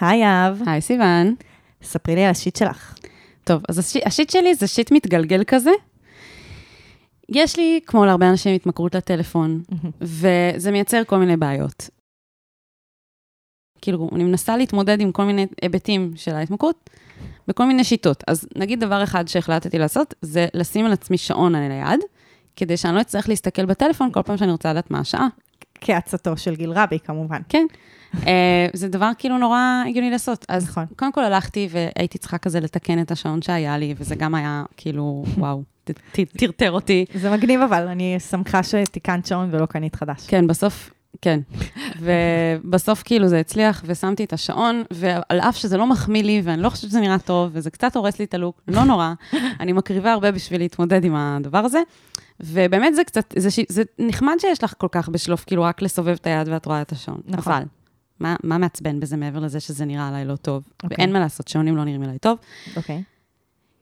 היי יהב, היי סיוון. ספרי לי על השיט שלך. טוב, אז השיט, השיט שלי זה שיט מתגלגל כזה. יש לי, כמו להרבה אנשים, התמכרות לטלפון, וזה מייצר כל מיני בעיות. כאילו, אני מנסה להתמודד עם כל מיני היבטים של ההתמכרות בכל מיני שיטות. אז נגיד דבר אחד שהחלטתי לעשות, זה לשים על עצמי שעון על היד, כדי שאני לא אצטרך להסתכל בטלפון כל פעם שאני רוצה לדעת מה השעה. כעצתו של גיל רבי, כמובן. כן. Uh, זה דבר כאילו נורא הגיוני לעשות. אז נכון. קודם כל הלכתי והייתי צריכה כזה לתקן את השעון שהיה לי, וזה גם היה כאילו, וואו, טרטר אותי. זה מגניב אבל, אני שמחה שתיקנת שעון ולא קנית חדש. כן, בסוף, כן. ובסוף כאילו זה הצליח, ושמתי את השעון, ועל אף שזה לא מחמיא לי, ואני לא חושבת שזה נראה טוב, וזה קצת הורס לי את הלוק, לא נורא, אני מקריבה הרבה בשביל להתמודד עם הדבר הזה. ובאמת זה קצת, זה. זה נחמד שיש לך כל כך בשלוף, כאילו רק לסובב את היד ואת רואה את השעון. נכון. אבל, מה, מה מעצבן בזה מעבר לזה שזה נראה עליי לא טוב? אוקיי. ואין מה לעשות, שעונים לא נראים עליי טוב. אוקיי.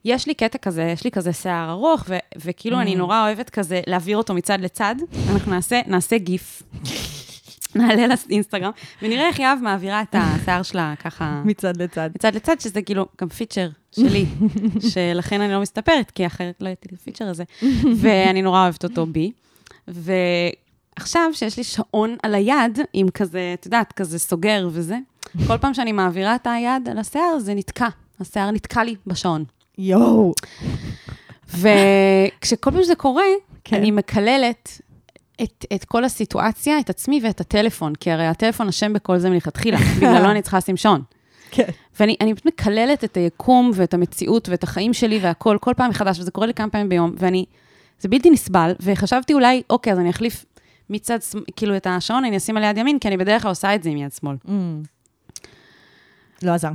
יש לי קטע כזה, יש לי כזה שיער ארוך, ו- וכאילו אני Mm. נורא אוהבת כזה להעביר אותו מצד לצד. אנחנו נעשה, נעשה גיף, נעלה לאינסטגרם, ונראה איך יהב מעבירה את השיער שלה ככה מצד לצד. מצד לצד, שזה כאילו גם פיצ'ר שלי, שלכן אני לא מסתפרת, כי אחרת לא הייתי לי פיצ'ר הזה, ואני נורא אוהבת אותו בי. ועכשיו שיש לי שעון על היד, עם כזה, את יודעת, כזה סוגר וזה, כל פעם שאני מעבירה את היד על השיער, זה נתקע. השיער נתקע לי בשעון. יואו. וכשכל פעם שזה קורה, כן. אני מקללת את, את כל הסיטואציה, את עצמי ואת הטלפון, כי הרי הטלפון אשם בכל זה מלכתחילה, בגללו אני צריכה לשים שעון. כן. ואני אני פשוט מקללת את היקום ואת המציאות ואת החיים שלי והכל, כל פעם מחדש, וזה קורה לי כמה פעמים ביום, ואני, זה בלתי נסבל, וחשבתי אולי, אוקיי, אז אני אחליף מצד, כאילו את השעון, אני אשים על יד ימין, כי אני בדרך כלל עושה את זה עם יד שמאל. Mm. לא עזר.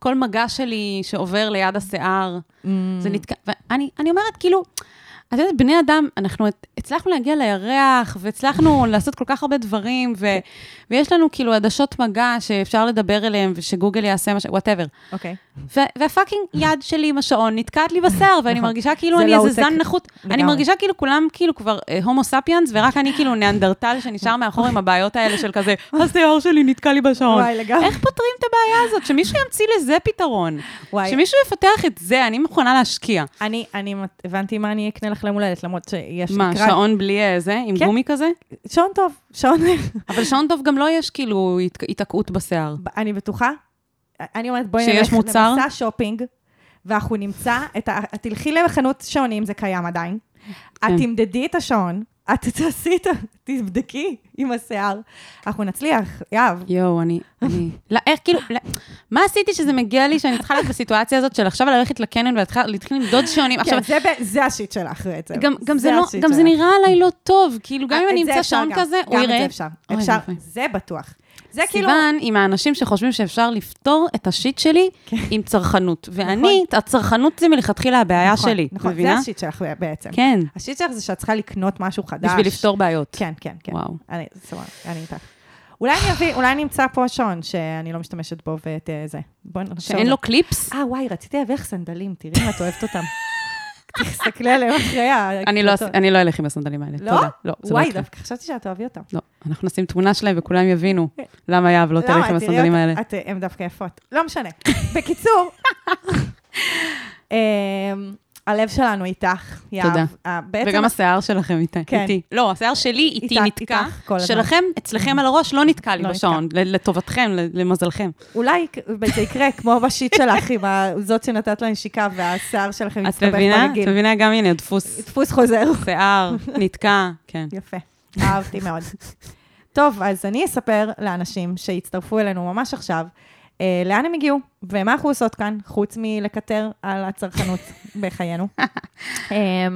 כל מגע שלי שעובר ליד השיער, Mm. זה נתקע, ואני אני אומרת, כאילו, את יודעת, בני אדם, אנחנו הצ- הצלחנו להגיע לירח, והצלחנו לעשות כל כך הרבה דברים, ו, ויש לנו כאילו עדשות מגע שאפשר לדבר אליהם, ושגוגל יעשה מה ש... whatever. אוקיי. וה fucking יד שלי עם השעון נתקעת לי בשיער, ואני נכון. מרגישה כאילו אני לא איזה זן נחות. אני. מרגישה כאילו כולם כאילו כבר אה, הומו ספיאנס, ורק אני כאילו ניאנדרטל שנשאר מאחור עם הבעיות האלה של כזה, השיער שלי נתקע לי בשעון. וואי, לגמרי. איך פותרים את הבעיה הזאת? שמישהו ימציא לזה פתרון. וואי. שמישהו יפתח את זה, אני מוכנה להשקיע. אני, אני הבנתי מה אני אקנה לך ליום הולדת, למרות שיש מה, קרב- שעון בלי אה, זה, עם כן. גומי כזה? שעון טוב, שעון... אבל שעון טוב גם לא יש כאילו הת- היתקעות בשיער. אני בטוחה, אני אומרת, בואי נלך? למסע שופינג, ואנחנו נמצא את ה... את תלכי לחנות שעונים, זה קיים עדיין. את כן. תמדדי את השעון, את תעשי את ה... תבדקי עם השיער. אנחנו נצליח, יהב. יואו, אני, אני, לא, איך, כאילו, לא, מה עשיתי שזה מגיע לי שאני צריכה להיות בסיטואציה הזאת של עכשיו ללכת לקניון ולהתחיל למדוד שעונים? עכשיו, כן, זה השיט שלך בעצם. גם, גם זה לא, גם זה שלך. נראה עליי לא טוב, כאילו, גם אם את אני אמצא שעון כזה, הוא גם את יראה. זה אפשר, אפשר. זה בטוח. זה כאילו... סיוון עם האנשים שחושבים שאפשר לפתור את השיט שלי עם צרכנות. ואני, הצרכנות זה מלכתחילה הבעיה נכון, שלי, נכון, מבינה? זה השיט שלך בעצם. כן, השיט שלך זה שאת צריכה לקנות משהו חדש. בשביל לפתור בעיות. כן, כן, כן. וואו. אני, סבבה, אני איתך. אולי אני אביא, אולי אני אמצא פה שעון שאני לא משתמשת בו ואת אה, זה. בואי נחשוב. שאין לו קליפס? אה, וואי, רציתי להביא לך סנדלים, תראי אם את אוהבת אותם. תסתכלי עליהם אחרי ה... אני לא- לא אלך עם הסנדלים האלה. לא? תודה. לא, לא וואי. דווקא חשבתי שאת אוהבי אותם. לא, אנחנו נשים תמונה שלהם וכולם יבינו למה יהב לא תלך עם הסנדלים. האלה. הן דווקא יפות. לא משנה. בקיצור, אמ, הלב שלנו איתך, יהב. תודה. אה, בעצם וגם השיער שלכם איתי. כן. איתי. לא, השיער שלי איתי איתך- נתקע. איתך כל הזמן. שלכם, אצלכם על הראש, לא נתקע לי לא בשעון. ל- לטובתכם, למזלכם. אולי זה יקרה כמו בשיט שלך, עם זאת שנתת לה נשיקה והשיער שלכם את מסתבך מבינה? את ברגיל. מבינה גם, הנה, דפוס דפוס חוזר. שיער, נתקע, כן. יפה, אהבתי מאוד. טוב, אז אני אספר לאנשים שהצטרפו אלינו ממש עכשיו, אה, לאן הם הגיעו ומה אנחנו עושות כאן, חוץ מלקטר על הצרכנות בחיינו. אה,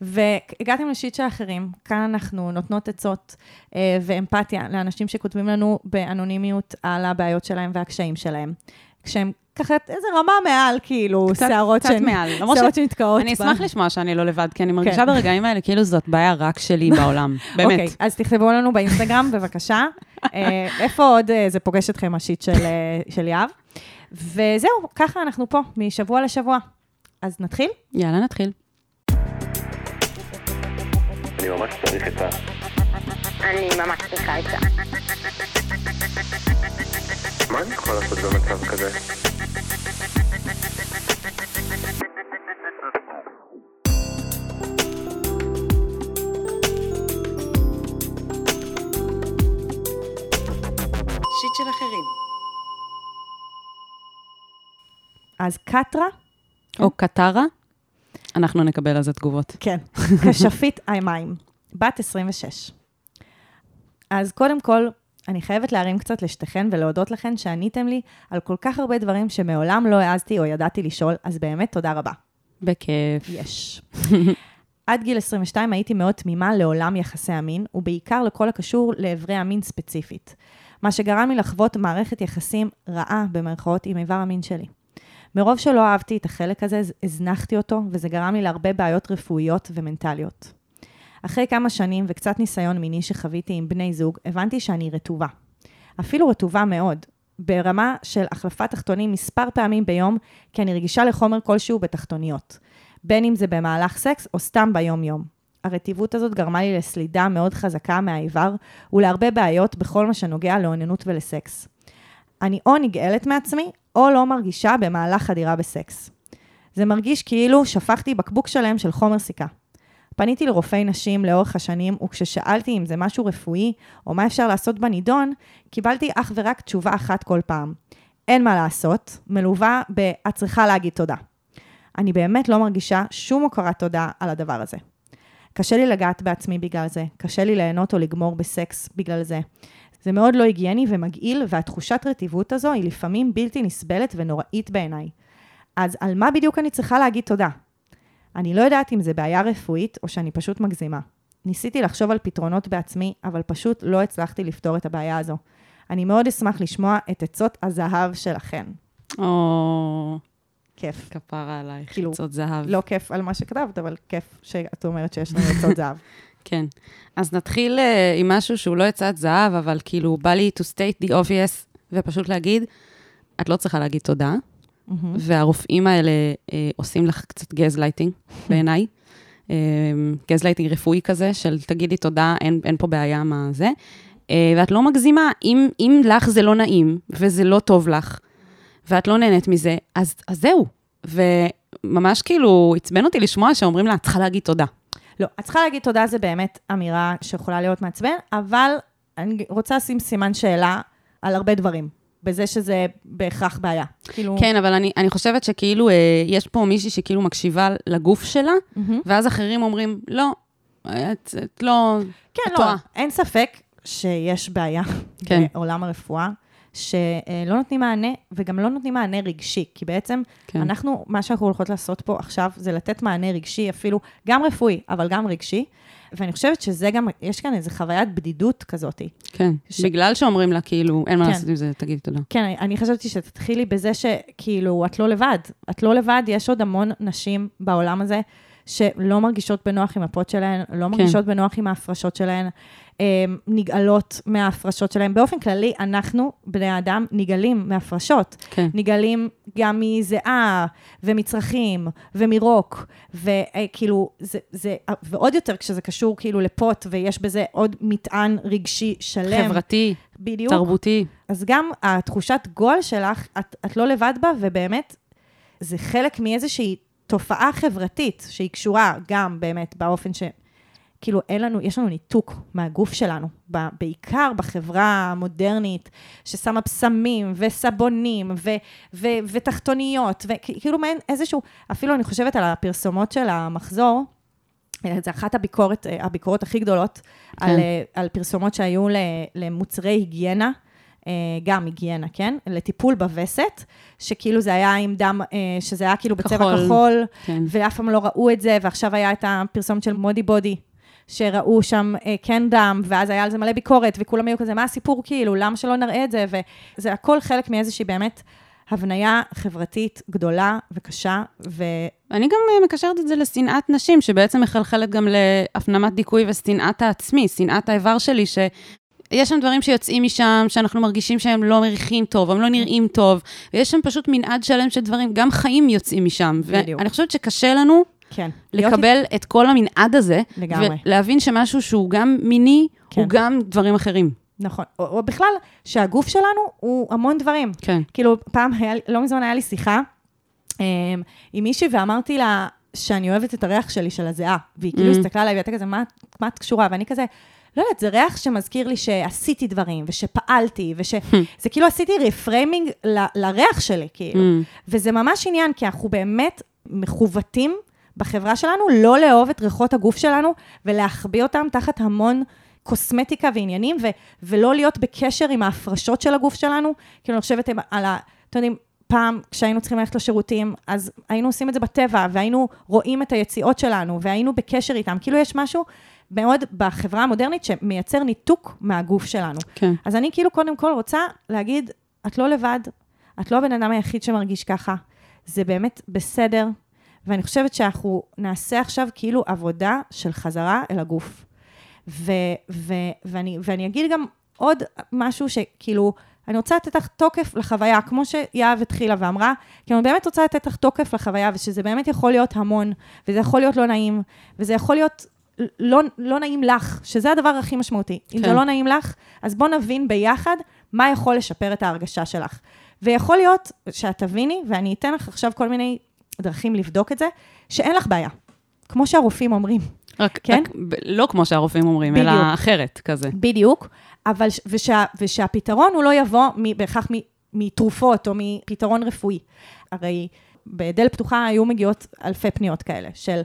והגעתם לשיט של אחרים, כאן אנחנו נותנות עצות אה, ואמפתיה לאנשים שכותבים לנו באנונימיות על הבעיות שלהם והקשיים שלהם. כשהם ככה איזה רמה מעל, כאילו, קצת- שערות קצת שהן- מעל. שערות שנתקעות. אני ב- אשמח לשמוע שאני לא לבד, כי אני מרגישה כן. ברגעים האלה כאילו זאת בעיה רק שלי בעולם. אוקיי, באמת. אז תכתבו לנו באינסטגרם, בבקשה. אה, איפה עוד אה, זה פוגש אתכם השיט של, אה, של יהב? וזהו, ככה אנחנו פה, משבוע לשבוע. אז נתחיל? יאללה, נתחיל. אני ממש צריך את ה... אני ממש צריכה את זה. יכול לעשות במצב כזה? שיט של אחרים. אז קטרה, או קטרה, אנחנו נקבל על זה תגובות. כן, כשפית המים, בת 26. אז קודם כל, אני חייבת להרים קצת לשתיכן ולהודות לכן שעניתם לי על כל כך הרבה דברים שמעולם לא העזתי או ידעתי לשאול, אז באמת תודה רבה. בכיף. יש. עד גיל 22 הייתי מאוד תמימה לעולם יחסי המין, ובעיקר לכל הקשור לאיברי המין ספציפית. מה שגרם לי לחוות מערכת יחסים רעה, במרכאות, עם איבר המין שלי. מרוב שלא אהבתי את החלק הזה, הזנחתי אותו, וזה גרם לי להרבה בעיות רפואיות ומנטליות. אחרי כמה שנים וקצת ניסיון מיני שחוויתי עם בני זוג, הבנתי שאני רטובה. אפילו רטובה מאוד, ברמה של החלפת תחתונים מספר פעמים ביום, כי אני רגישה לחומר כלשהו בתחתוניות. בין אם זה במהלך סקס או סתם ביום-יום. הרטיבות הזאת גרמה לי לסלידה מאוד חזקה מהאיבר ולהרבה בעיות בכל מה שנוגע לאוננות ולסקס. אני או נגאלת מעצמי, או לא מרגישה במהלך חדירה בסקס. זה מרגיש כאילו שפכתי בקבוק שלם של חומר סיכה. פניתי לרופאי נשים לאורך השנים, וכששאלתי אם זה משהו רפואי, או מה אפשר לעשות בנידון, קיבלתי אך ורק תשובה אחת כל פעם. אין מה לעשות, מלווה ב- את צריכה להגיד תודה. אני באמת לא מרגישה שום הוקרת תודה על הדבר הזה. קשה לי לגעת בעצמי בגלל זה, קשה לי ליהנות או לגמור בסקס בגלל זה. זה מאוד לא היגייני ומגעיל, והתחושת רטיבות הזו היא לפעמים בלתי נסבלת ונוראית בעיניי. אז על מה בדיוק אני צריכה להגיד תודה? אני לא יודעת אם זה בעיה רפואית או שאני פשוט מגזימה. ניסיתי לחשוב על פתרונות בעצמי, אבל פשוט לא הצלחתי לפתור את הבעיה הזו. אני מאוד אשמח לשמוע את עצות הזהב שלכן. או, כיף. כפרה עלייך, כאילו, עצות זהב. לא כיף על מה שכתבת, אבל כיף שאת אומרת שיש לנו עצות זהב. כן. אז נתחיל uh, עם משהו שהוא לא עצת זהב, אבל כאילו בא לי to state the obvious, ופשוט להגיד, את לא צריכה להגיד תודה, מהמם. והרופאים האלה אה, עושים לך קצת גזלייטינג, בעיניי. גזלייטינג רפואי כזה, של תגידי תודה, אין, אין פה בעיה מה זה. אה, ואת לא מגזימה, אם, אם לך זה לא נעים, וזה לא טוב לך, ואת לא נהנית מזה, אז, אז זהו. וממש כאילו עצבן אותי לשמוע שאומרים לה, את צריכה להגיד תודה. לא, את צריכה להגיד תודה, זה באמת אמירה שיכולה להיות מעצבן, אבל אני רוצה לשים סימן שאלה על הרבה דברים, בזה שזה בהכרח בעיה. כאילו... כן, אבל אני, אני חושבת שכאילו, אה, יש פה מישהי שכאילו מקשיבה לגוף שלה, מהמם. ואז אחרים אומרים, לא, את, את לא... כן, את לא, טועה. אין ספק שיש בעיה כן. בעולם הרפואה, שלא נותנים מענה, וגם לא נותנים מענה רגשי, כי בעצם כן. אנחנו, מה שאנחנו הולכות לעשות פה עכשיו, זה לתת מענה רגשי, אפילו גם רפואי, אבל גם רגשי, ואני חושבת שזה גם, יש כאן איזו חוויית בדידות כזאת. כן, ש- בגלל שאומרים לה, כאילו, אין מה כן. לעשות עם זה, תגידי תודה. כן, אני- חשבתי שתתחילי בזה שכאילו, את לא לבד. את לא לבד, יש עוד המון נשים בעולם הזה שלא מרגישות בנוח עם הפוד שלהן, לא מרגישות בנוח עם ההפרשות שלהן, אה, נגאלות מההפרשות שלהן. באופן כללי, אנחנו, בני האדם, נגאלים מהפרשות. כן. נגאלים גם מזיעה, ומצרכים, ומרוק, וכאילו, זה, זה, ועוד יותר כשזה קשור כאילו לפוט, ויש בזה עוד מטען רגשי שלם. חברתי, בדיוק. תרבותי. אז גם התחושת גועל שלך, את, את לא לבד בה, ובאמת, זה חלק מאיזושהי תופעה חברתית, שהיא קשורה גם באמת באופן ש... כאילו, אין לנו, יש לנו ניתוק מהגוף שלנו, בעיקר בחברה המודרנית, ששמה בשמים וסבונים ו, ו, ותחתוניות, וכאילו מעין איזשהו, אפילו אני חושבת על הפרסומות של המחזור, אה, זה אחת הביקורת, אה, הביקורות הכי גדולות, כן. על, אה, על פרסומות שהיו למוצרי היגיינה, גם היגיינה, כן? לטיפול בווסת, שכאילו זה היה עם דם, אה, שזה היה כאילו בצבע כחול. כחול, כן. ואף פעם לא ראו את זה, ועכשיו היה את הפרסומת של מודי בודי, שראו שם אה, כן דם, ואז היה על זה מלא ביקורת, וכולם היו כזה, מה הסיפור כאילו, למה שלא נראה את זה? וזה הכל חלק מאיזושהי באמת הבניה חברתית גדולה וקשה, ו... אני גם אה, מקשרת את זה לשנאת נשים, שבעצם מחלחלת גם להפנמת דיכוי ושנאת העצמי, שנאת האיבר שלי, שיש שם דברים שיוצאים משם, שאנחנו מרגישים שהם לא מריחים טוב, הם לא נראים טוב, ויש שם פשוט מנעד שלם של דברים, גם חיים יוצאים משם. בדיוק. ואני חושבת שקשה לנו כן. להיות לקבל את כל המנעד הזה, לגמרי. ולהבין שמשהו שהוא גם מיני, כן. הוא גם דברים אחרים. נכון. או, או בכלל, שהגוף שלנו הוא המון דברים. כן. כאילו, פעם היה, לא מזמן היה לי שיחה אמ, עם מישהי ואמרתי לה שאני אוהבת את הריח שלי של הזיעה. והיא כאילו ממ. הסתכלה עליי והייתה כזה, מה, מה את קשורה? ואני כזה, לא יודעת, זה ריח שמזכיר לי שעשיתי דברים, ושפעלתי, וש... זה כאילו עשיתי reframing ל, לריח שלי, כאילו. ממ. וזה ממש עניין, כי אנחנו באמת מחווטים בחברה שלנו לא לאהוב את ריחות הגוף שלנו ולהחביא אותם תחת המון קוסמטיקה ועניינים, ו- ולא להיות בקשר עם ההפרשות של הגוף שלנו. כאילו, אני חושבת על ה... אתם יודעים, פעם כשהיינו צריכים ללכת לשירותים, אז היינו עושים את זה בטבע, והיינו רואים את היציאות שלנו, והיינו בקשר איתם. כאילו, יש משהו מאוד בחברה המודרנית שמייצר ניתוק מהגוף שלנו. כן. אז אני כאילו קודם כל רוצה להגיד, את לא לבד, את לא הבן אדם היחיד שמרגיש ככה, זה באמת בסדר, ואני חושבת שאנחנו נעשה עכשיו כאילו עבודה של חזרה אל הגוף. ו- ו- ואני, ואני אגיד גם עוד משהו שכאילו, אני רוצה לתת לך תוקף לחוויה, כמו שיהב התחילה ואמרה, כי אני באמת רוצה לתת לך תוקף לחוויה, ושזה באמת יכול להיות המון, וזה יכול להיות לא נעים, וזה יכול להיות לא, לא נעים לך, שזה הדבר הכי משמעותי. אם כן. זה לא נעים לך, אז בוא נבין ביחד מה יכול לשפר את ההרגשה שלך. ויכול להיות שאת תביני, ואני אתן לך עכשיו כל מיני דרכים לבדוק את זה, שאין לך בעיה. כמו שהרופאים אומרים. רק, כן? רק לא כמו שהרופאים אומרים, בדיוק. אלא אחרת כזה. בדיוק, אבל, ושה, ושהפתרון הוא לא יבוא מ- בהכרח מ- מתרופות או מפתרון רפואי. הרי בדלת פתוחה היו מגיעות אלפי פניות כאלה, של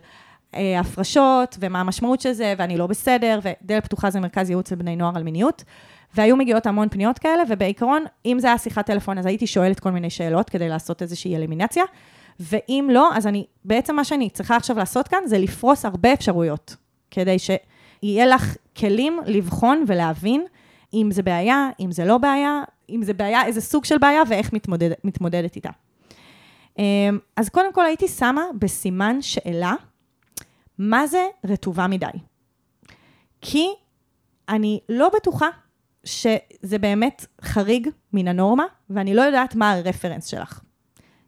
הפרשות, ומה המשמעות של זה, ואני לא בסדר, ודלת פתוחה זה מרכז ייעוץ לבני נוער על מיניות. והיו מגיעות המון פניות כאלה, ובעיקרון, אם זה היה שיחת טלפון, אז הייתי שואלת כל מיני שאלות כדי לעשות איזושהי אלימינציה, ואם לא, אז אני, בעצם מה שאני צריכה עכשיו לעשות כאן, זה לפרוס הרבה אפשרויות, כדי שיהיה לך כלים לבחון ולהבין אם זה בעיה, אם זה לא בעיה, אם זה בעיה, איזה סוג של בעיה ואיך מתמודד, מתמודדת איתה. אמ, אז קודם כל הייתי שמה בסימן שאלה, מה זה רטובה מדי? כי אני לא בטוחה שזה באמת חריג מן הנורמה, ואני לא יודעת מה הרפרנס שלך.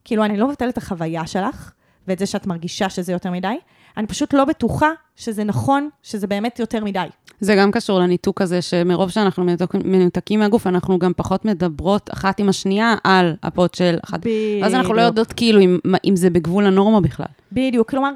כאילו, אני לא מבטלת את החוויה שלך, ואת זה שאת מרגישה שזה יותר מדי, אני פשוט לא בטוחה שזה נכון, שזה באמת יותר מדי. זה גם קשור לניתוק הזה, שמרוב שאנחנו מנותק- מנותקים מהגוף, אנחנו גם פחות מדברות אחת עם השנייה על הפוד של אחת. ואז אנחנו לא בדיוק. יודעות כאילו אם, אם זה בגבול הנורמה בכלל. בדיוק, כלומר,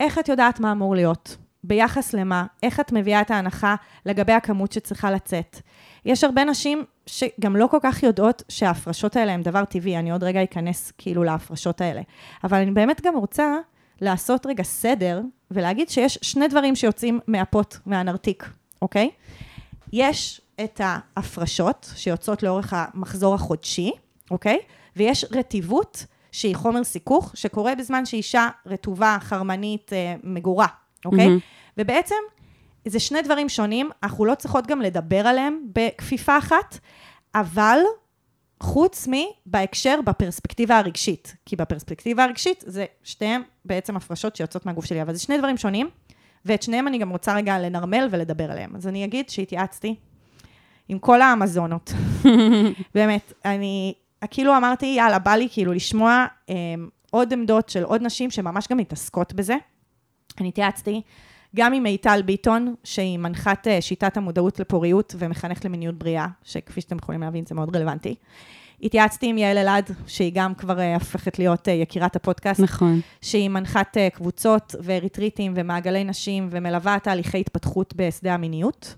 איך את יודעת מה אמור להיות? ביחס למה? איך את מביאה את ההנחה לגבי הכמות שצריכה לצאת? יש הרבה נשים שגם לא כל כך יודעות שההפרשות האלה הן דבר טבעי, אני עוד רגע אכנס כאילו להפרשות האלה. אבל אני באמת גם רוצה לעשות רגע סדר ולהגיד שיש שני דברים שיוצאים מהפוט, מהנרתיק, אוקיי? יש את ההפרשות שיוצאות לאורך המחזור החודשי, אוקיי? ויש רטיבות שהיא חומר סיכוך, שקורה בזמן שאישה רטובה, חרמנית, אה, מגורה, אוקיי? מהמם. ובעצם, זה שני דברים שונים, אנחנו לא צריכות גם לדבר עליהם בכפיפה אחת, אבל חוץ מבהקשר, בפרספקטיבה הרגשית. כי בפרספקטיבה הרגשית, זה שתיהם בעצם הפרשות שיוצאות מהגוף שלי, אבל זה שני דברים שונים, ואת שניהם אני גם רוצה רגע לנרמל ולדבר עליהם. אז אני אגיד שהתייעצתי עם כל האמזונות. באמת, אני כאילו אמרתי, יאללה, בא לי כאילו לשמוע אה, עוד עמדות של עוד נשים שממש גם מתעסקות בזה. אני התייעצתי גם עם מיטל ביטון, שהיא מנחת אה, שיטת המודעות לפוריות ומחנכת למיניות בריאה, שכפי שאתם יכולים להבין, זה מאוד רלוונטי. התייעצתי עם יעל אלעד, שהיא גם כבר אה, הופכת להיות אה, יקירת הפודקאסט, נכון. שהיא מנחת אה, קבוצות וריטריטים ומעגלי נשים ומלווה תהליכי התפתחות בשדה המיניות.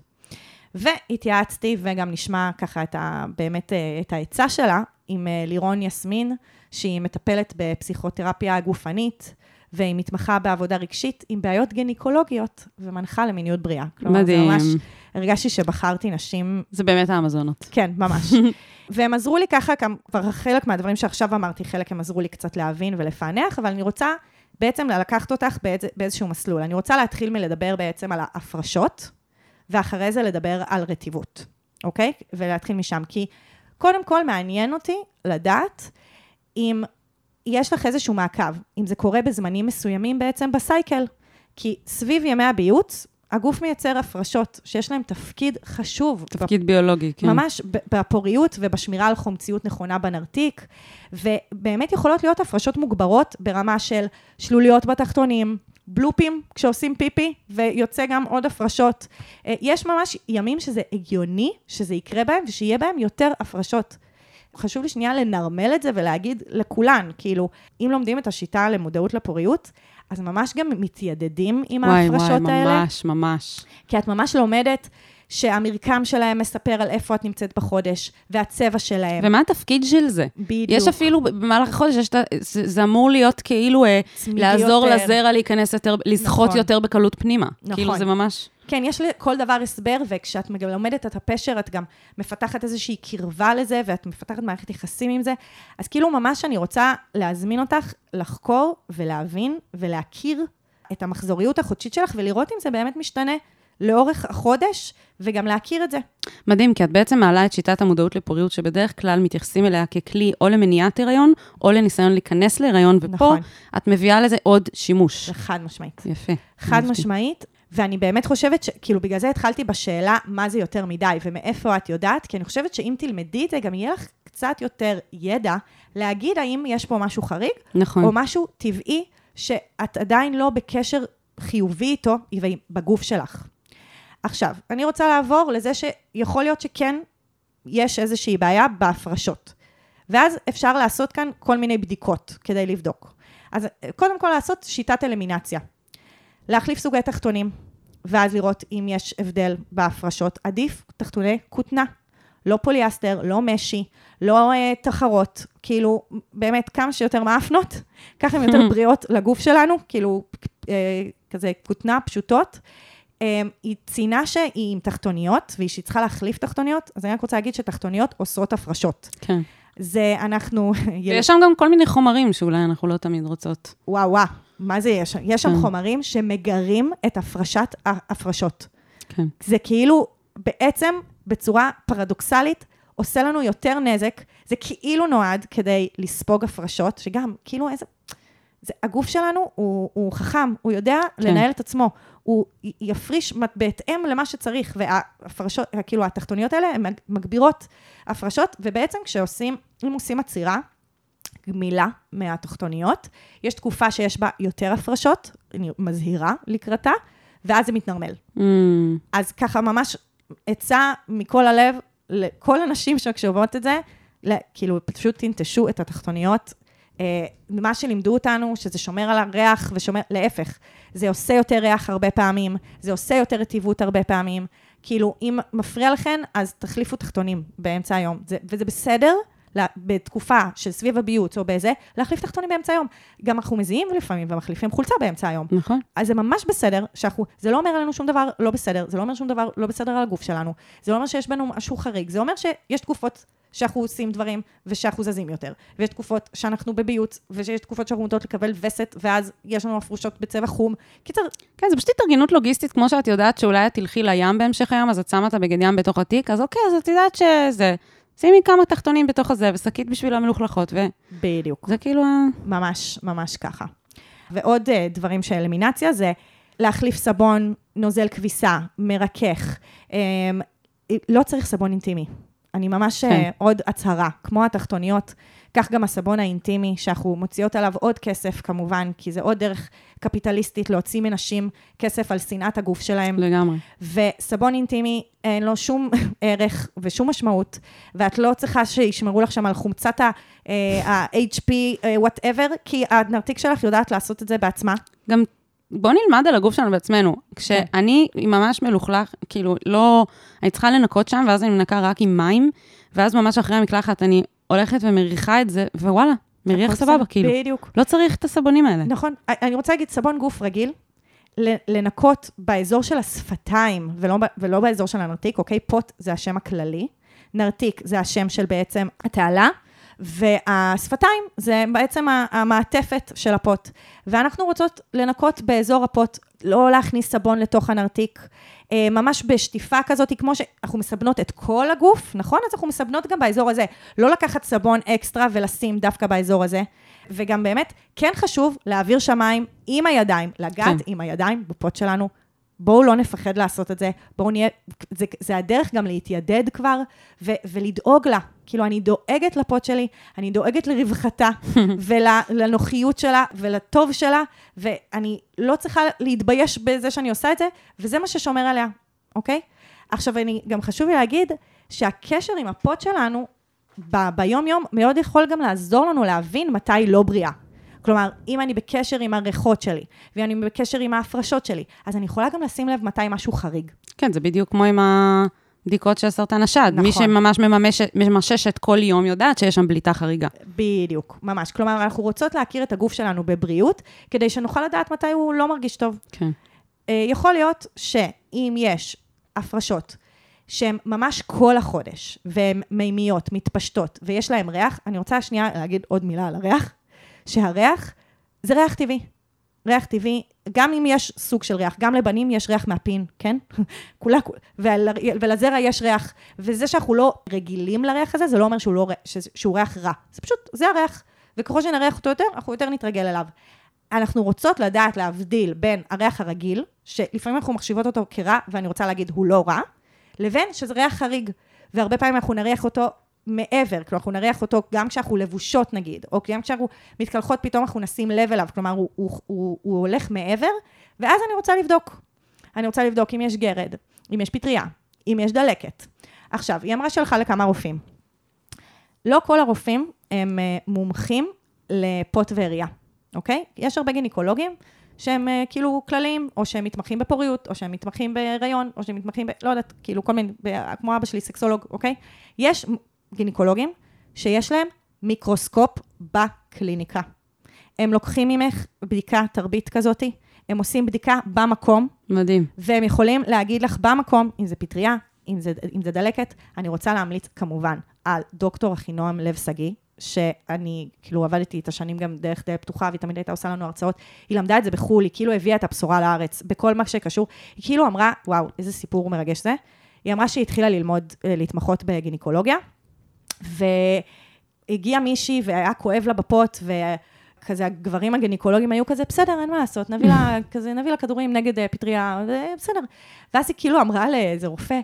והתייעצתי, וגם נשמע ככה את ה, באמת את העצה שלה, עם אה, לירון יסמין, שהיא מטפלת בפסיכותרפיה גופנית, והיא מתמחה בעבודה רגשית עם בעיות גניקולוגיות, ומנחה למיניות בריאה. כלומר, מדהים. זה ממש, הרגשתי שבחרתי נשים זה באמת האמזונות. כן, ממש. והם עזרו לי ככה, כבר חלק מהדברים שעכשיו אמרתי, חלק הם עזרו לי קצת להבין ולפענח, אבל אני רוצה בעצם לקחת אותך באיזה, באיזשהו מסלול. אני רוצה להתחיל מלדבר בעצם על ההפרשות, ואחרי זה לדבר על רטיבות, אוקיי? ולהתחיל משם. כי קודם כל מעניין אותי לדעת אם יש לך איזשהו מעקב, אם זה קורה בזמנים מסוימים בעצם בסייקל. כי סביב ימי הביוץ, הגוף מייצר הפרשות שיש להן תפקיד חשוב. תפקיד ביולוגי, כן. ממש בפוריות ובשמירה על חומציות נכונה בנרתיק, ובאמת יכולות להיות הפרשות מוגברות ברמה של שלוליות בתחתונים, בלופים כשעושים פיפי, ויוצא גם עוד הפרשות. אה, יש ממש ימים שזה הגיוני שזה יקרה בהם, ושיהיה בהם יותר הפרשות. חשוב לי שנייה לנרמל את זה ולהגיד לכולן, כאילו, אם לומדים את השיטה למודעות לפוריות, אז ממש גם מתיידדים עם וואי, ההפרשות וואי, האלה. ממש, ממש. כי את ממש לומדת שהמרקם שלהם מספר על איפה את נמצאת בחודש, והצבע שלהם. ומה התפקיד של זה? בדיוק. יש אפילו, במהלך החודש, יש זה, זה אמור להיות כאילו אה, לעזור יותר. לזרע להיכנס יותר, לסחוט נכון. יותר בקלות פנימה. נכון. כאילו, זה ממש... כן, יש לכל דבר הסבר, וכשאת גם לומדת את הפשר, את גם מפתחת איזושהי קרבה לזה, ואת מפתחת מערכת יחסים עם זה. אז כאילו, ממש אני רוצה להזמין אותך לחקור ולהבין ולהכיר את המחזוריות החודשית שלך, ולראות אם זה באמת משתנה לאורך החודש, וגם להכיר את זה. מדהים, כי את בעצם מעלה את שיטת המודעות לפוריות, שבדרך כלל מתייחסים אליה ככלי או למניעת הריון, או לניסיון להיכנס להיריון, ופה נכון. את מביאה לזה עוד שימוש. זה חד משמעית. יפה. חד אהבתי. משמעית, ואני באמת חושבת ש... כאילו, בגלל זה התחלתי בשאלה מה זה יותר מדי ומאיפה את יודעת, כי אני חושבת שאם תלמדי את זה, גם יהיה לך קצת יותר ידע להגיד האם יש פה משהו חריג, נכון. או משהו טבעי שאת עדיין לא בקשר חיובי איתו בגוף שלך. עכשיו, אני רוצה לעבור לזה שיכול להיות שכן יש איזושהי בעיה בהפרשות. ואז אפשר לעשות כאן כל מיני בדיקות כדי לבדוק. אז קודם כל לעשות שיטת אלימינציה. להחליף סוגי תחתונים, ואז לראות אם יש הבדל בהפרשות. עדיף תחתוני כותנה. לא פוליאסטר, לא משי, לא uh, תחרות, כאילו, באמת, כמה שיותר מאפנות, ככה הן יותר בריאות לגוף שלנו, כאילו, uh, כזה כותנה פשוטות. Um, היא ציינה שהיא עם תחתוניות, והיא שהיא צריכה להחליף תחתוניות, אז אני רק רוצה להגיד שתחתוניות עושות הפרשות. כן. זה אנחנו... ויש שם גם כל מיני חומרים שאולי אנחנו לא תמיד רוצות. וואו, וואו, מה זה יש? יש שם כן. חומרים שמגרים את הפרשת ההפרשות. כן. זה כאילו, בעצם, בצורה פרדוקסלית, עושה לנו יותר נזק. זה כאילו נועד כדי לספוג הפרשות, שגם, כאילו איזה... זה, הגוף שלנו הוא, הוא חכם, הוא יודע כן. לנהל את עצמו. הוא יפריש בהתאם למה שצריך, וההפרשות, כאילו, התחתוניות האלה, הן מג- מגבירות הפרשות, ובעצם כשעושים, אם עושים עצירה, גמילה מהתחתוניות, יש תקופה שיש בה יותר הפרשות, אני מזהירה לקראתה, ואז זה מתנרמל. Mm, אז ככה ממש עצה מכל הלב לכל הנשים שכשאומרות את זה, ל- כאילו פשוט תנטשו את התחתוניות. אה, מה שלימדו אותנו, שזה שומר על הריח ושומר, להפך, זה עושה יותר ריח הרבה פעמים, זה עושה יותר רטיבות הרבה פעמים. כאילו, אם מפריע לכן, אז תחליפו תחתונים באמצע היום. זה, וזה בסדר, בתקופה של סביב הביוץ או בזה, להחליף תחתונים באמצע היום. גם אנחנו מזיעים לפעמים ומחליפים חולצה באמצע היום. נכון. אז זה ממש בסדר שאנחנו, זה לא אומר לנו שום דבר לא בסדר, זה לא אומר שום דבר לא בסדר על הגוף שלנו, זה לא אומר שיש בנו משהו חריג, זה אומר שיש תקופות שאנחנו עושים דברים ושאנחנו זזים יותר, ויש תקופות שאנחנו בביוץ, ושיש תקופות שאנחנו נוטות לקבל וסת, ואז יש לנו הפרושות בצבע חום. קיצר, כן, זה פשוט התארגנות לוגיסטית, כמו שאת יודעת שאולי את תלכי לים בהמשך היום, אז את שמה את הבגד ים בתוך התיק, אז אוקיי, אז את יודעת שזה... שימי כמה תחתונים בתוך הזה, ושקית בשביל המלוכלכות, וזה בדיוק. כאילו... ה- ממש, ממש ככה. ועוד uh, דברים של אלמינציה זה להחליף סבון, נוזל כביסה, מרכך. Um, לא צריך סבון אינטימי. אני ממש כן. כן. עוד הצהרה, כמו התחתוניות, כך גם הסבון האינטימי, שאנחנו מוציאות עליו עוד כסף כמובן, כי זה עוד דרך קפיטליסטית להוציא מנשים כסף על שנאת הגוף שלהם. לגמרי. וסבון אינטימי, אין לו שום ערך ושום משמעות, ואת לא צריכה שישמרו לך שם על חומצת ה-HP, whatever, כי הנרתיק שלך יודעת לעשות את זה בעצמה. גם בוא נלמד על הגוף שלנו בעצמנו. כשאני ממש מלוכלך, כאילו, לא... אני צריכה לנקות שם, ואז אני מנקה רק עם מים, ואז ממש אחרי המקלחת אני הולכת ומריחה את זה, ווואלה, מריח סבבה. כאילו. בדיוק. לא צריך את הסבונים האלה. נכון. אני רוצה להגיד, סבון גוף רגיל, לנקות באזור של השפתיים, ולא, ולא באזור של הנרתיק, אוקיי? פות זה השם הכללי, נרתיק זה השם של בעצם התעלה, והשפתיים זה בעצם המעטפת של הפוט. ואנחנו רוצות לנקות באזור הפוט, לא להכניס סבון לתוך הנרתיק, אה, ממש בשטיפה כזאת, כמו שאנחנו מסבנות את כל הגוף, נכון? אז אנחנו מסבנות גם באזור הזה. לא לקחת סבון אקסטרה ולשים דווקא באזור הזה. וגם באמת, כן חשוב להעביר שמיים עם הידיים, לגעת כן. עם הידיים בפוט שלנו. בואו לא נפחד לעשות את זה, בואו נהיה, זה, זה הדרך גם להתיידד כבר ו, ולדאוג לה, כאילו, אני דואגת לפות שלי, אני דואגת לרווחתה ולנוחיות שלה ולטוב שלה, ואני לא צריכה להתבייש בזה שאני עושה את זה, וזה מה ששומר עליה, אוקיי? עכשיו, אני, גם חשוב לי להגיד שהקשר עם הפות שלנו, ב- ביום-יום, מאוד יכול גם לעזור לנו להבין מתי היא לא בריאה. כלומר, אם אני בקשר עם הריחות שלי, ואני בקשר עם ההפרשות שלי, אז אני יכולה גם לשים לב מתי משהו חריג. כן, זה בדיוק כמו עם הבדיקות של סרטן השד. נכון. מי שממש מממשת- ממששת כל יום יודעת שיש שם בליטה חריגה. בדיוק, ממש. כלומר, אנחנו רוצות להכיר את הגוף שלנו בבריאות, כדי שנוכל לדעת מתי הוא לא מרגיש טוב. כן. אה, יכול להיות שאם יש הפרשות שהן ממש כל החודש, והן מימיות, מתפשטות, ויש להן ריח, אני רוצה שנייה להגיד עוד מילה על הריח, שהריח זה ריח טבעי. ריח טבעי, גם אם יש סוג של ריח, גם לבנים יש ריח מהפין, כן? כולה, ול, ולזרע יש ריח, וזה שאנחנו לא רגילים לריח הזה, זה לא אומר שהוא, לא, שהוא ריח רע. זה פשוט, זה הריח. וככל שנריח אותו יותר, אנחנו יותר נתרגל אליו. אנחנו רוצות לדעת להבדיל בין הריח הרגיל, שלפעמים אנחנו מחשיבות אותו כרע, ואני רוצה להגיד, הוא לא רע, לבין שזה ריח חריג. והרבה פעמים אנחנו נריח אותו מעבר, כלומר, אנחנו נריח אותו גם כשאנחנו לבושות נגיד, או גם כשאנחנו מתקלחות, פתאום אנחנו נשים לב אליו, כלומר, הוא, הוא, הוא, הוא הולך מעבר, ואז אני רוצה לבדוק. אני רוצה לבדוק אם יש גרד, אם יש פטריה, אם יש דלקת. עכשיו, היא אמרה שהלכה לכמה רופאים. לא כל הרופאים הם אה, מומחים לפות ועירייה, אוקיי? יש הרבה גינקולוגים שהם אה, כאילו כלליים, או שהם מתמחים בפוריות, או שהם מתמחים בהיריון, או שהם מתמחים ב... לא יודעת, כאילו כל מיני, כמו אבא שלי, סקסולוג, אוקיי? יש גינקולוגים שיש להם מיקרוסקופ בקליניקה. הם לוקחים ממך בדיקה תרבית כזאתי, הם עושים בדיקה במקום, מדהים. והם יכולים להגיד לך במקום, אם זה פטריה, אם זה, אם זה דלקת, אני רוצה להמליץ כמובן על דוקטור אחינועם לב שגיא, שאני כאילו עבדתי איתה שנים גם דרך דלת פתוחה, והיא תמיד הייתה עושה לנו הרצאות. היא למדה את זה בחו"ל, היא כאילו הביאה את הבשורה לארץ, בכל מה שקשור. היא כאילו אמרה, וואו, איזה סיפור מרגש זה. היא אמרה שהיא התחילה ללמוד, אה, להתמחות בגינקולוגיה, והגיעה מישהי והיה כואב לה בפות, וכזה הגברים הגינקולוגים היו כזה, בסדר, אין מה לעשות, נביא לה, כזה, נביא לה כדורים נגד אה, פטריה, בסדר. ואז היא כאילו אמרה לאיזה רופא,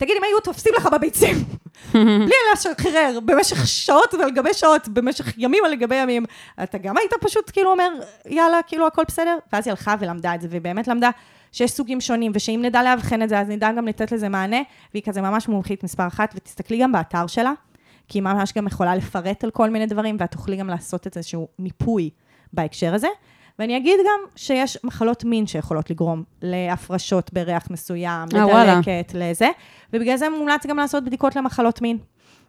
תגיד, אם היו תופסים לך בביצים, בלי לשחרר במשך שעות על גבי שעות, במשך ימים על גבי ימים, אתה גם היית פשוט כאילו אומר, יאללה, כאילו הכל בסדר? ואז היא הלכה ולמדה את זה, והיא באמת למדה שיש סוגים שונים, ושאם נדע לאבחן את זה, אז נדע גם לתת לזה מענה, והיא כזה ממש מומחית מספר אחת, ותסתכלי גם באתר שלה, כי היא ממש גם יכולה לפרט על כל מיני דברים, ואת תוכלי גם לעשות את איזשהו מיפוי בהקשר הזה. ואני אגיד גם שיש מחלות מין שיכולות לגרום להפרשות בריח מסוים, אה. לדלקת, לזה, ובגלל זה מומלץ גם לעשות בדיקות למחלות מין.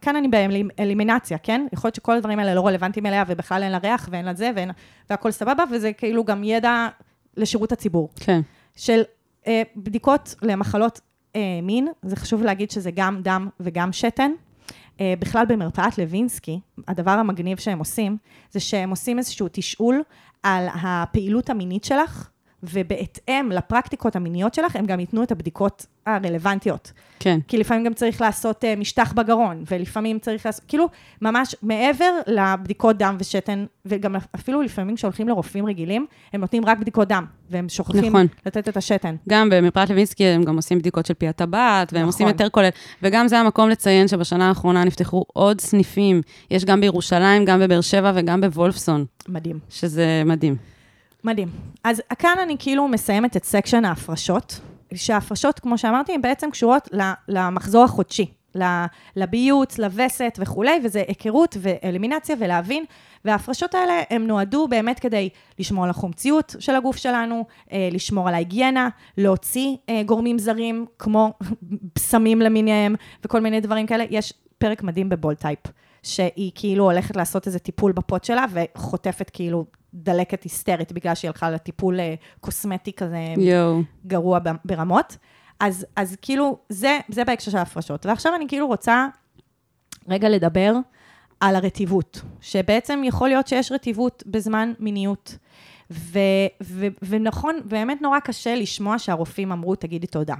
כאן אני באלימינציה, כן? יכול להיות שכל הדברים האלה לא רלוונטיים אליה, ובכלל אין לה ריח ואין לה זה, ואין, והכל סבבה, וזה כאילו גם ידע לשירות הציבור. כן. של אה, בדיקות למחלות אה, מין, זה חשוב להגיד שזה גם דם וגם שתן. אה, בכלל במרפאת לוינסקי, הדבר המגניב שהם עושים, זה שהם עושים איזשהו תשאול על הפעילות המינית שלך, ובהתאם לפרקטיקות המיניות שלך, הם גם ייתנו את הבדיקות הרלוונטיות. כן. כי לפעמים גם צריך לעשות uh, משטח בגרון, ולפעמים צריך לעשות, כאילו, ממש מעבר לבדיקות דם ושתן, וגם אפילו לפעמים כשהולכים לרופאים רגילים, הם נותנים רק בדיקות דם, והם שוכחים נכון. לתת את השתן. גם במרפאת לוינסקי הם גם עושים בדיקות של פי הטבעת, והם נכון. עושים יותר כולל. וגם זה המקום לציין שבשנה האחרונה נפתחו עוד סניפים. יש גם בירושלים, גם בבאר שבע וגם בוולפסון, מדהים. שזה מדהים. מדהים. אז כאן אני כאילו מסיימת את section ההפרשות, שההפרשות, כמו שאמרתי, הן בעצם קשורות למחזור החודשי, לביוץ, לווסת וכולי, וזה היכרות ואלימינציה ולהבין. וההפרשות האלה, הן נועדו באמת כדי לשמור על החומציות של הגוף שלנו, אה, לשמור על ההיגיינה, להוציא אה, גורמים זרים, כמו בשמים למיניהם וכל מיני דברים כאלה. יש פרק מדהים בבול טייפ, שהיא כאילו הולכת לעשות איזה טיפול בפות שלה, וחוטפת כאילו דלקת היסטרית, בגלל שהיא הלכה לטיפול אה, קוסמטי כזה יואו. גרוע ברמות. אז, אז כאילו, זה, זה בהקשר של ההפרשות. ועכשיו אני כאילו רוצה רגע לדבר על הרטיבות, שבעצם יכול להיות שיש רטיבות בזמן מיניות. ו, ו, ונכון, באמת נורא קשה לשמוע שהרופאים אמרו, תגידי תודה.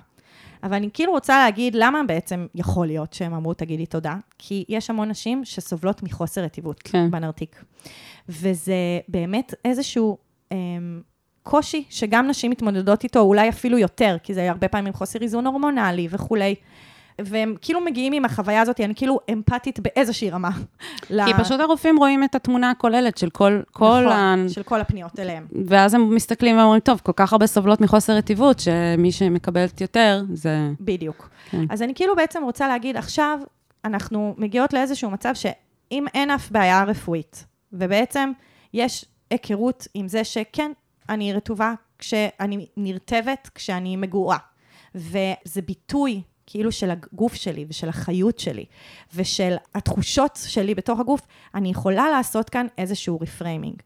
אבל אני כאילו רוצה להגיד למה בעצם יכול להיות שהם אמרו, תגידי תודה, כי יש המון נשים שסובלות מחוסר רטיבות כן. בנרתיק. וזה באמת איזשהו אמ, קושי שגם נשים מתמודדות איתו, אולי אפילו יותר, כי זה הרבה פעמים חוסר איזון הורמונלי וכולי. והם כאילו מגיעים עם החוויה הזאת, אני כאילו אמפתית באיזושהי רמה. כי פשוט הרופאים רואים את התמונה הכוללת של כל, כל נכון, ה... של כל הפניות אליהם. ואז הם מסתכלים ואומרים, טוב, כל כך הרבה סובלות מחוסר רטיבות, שמי שמקבלת יותר, זה... בדיוק. כן. אז אני כאילו בעצם רוצה להגיד, עכשיו אנחנו מגיעות לאיזשהו מצב שאם אין אף בעיה רפואית, ובעצם יש היכרות עם זה שכן, אני רטובה כשאני נרטבת, כשאני מגורה, וזה ביטוי כאילו של הגוף שלי ושל החיות שלי ושל התחושות שלי בתוך הגוף, אני יכולה לעשות כאן איזשהו reframing.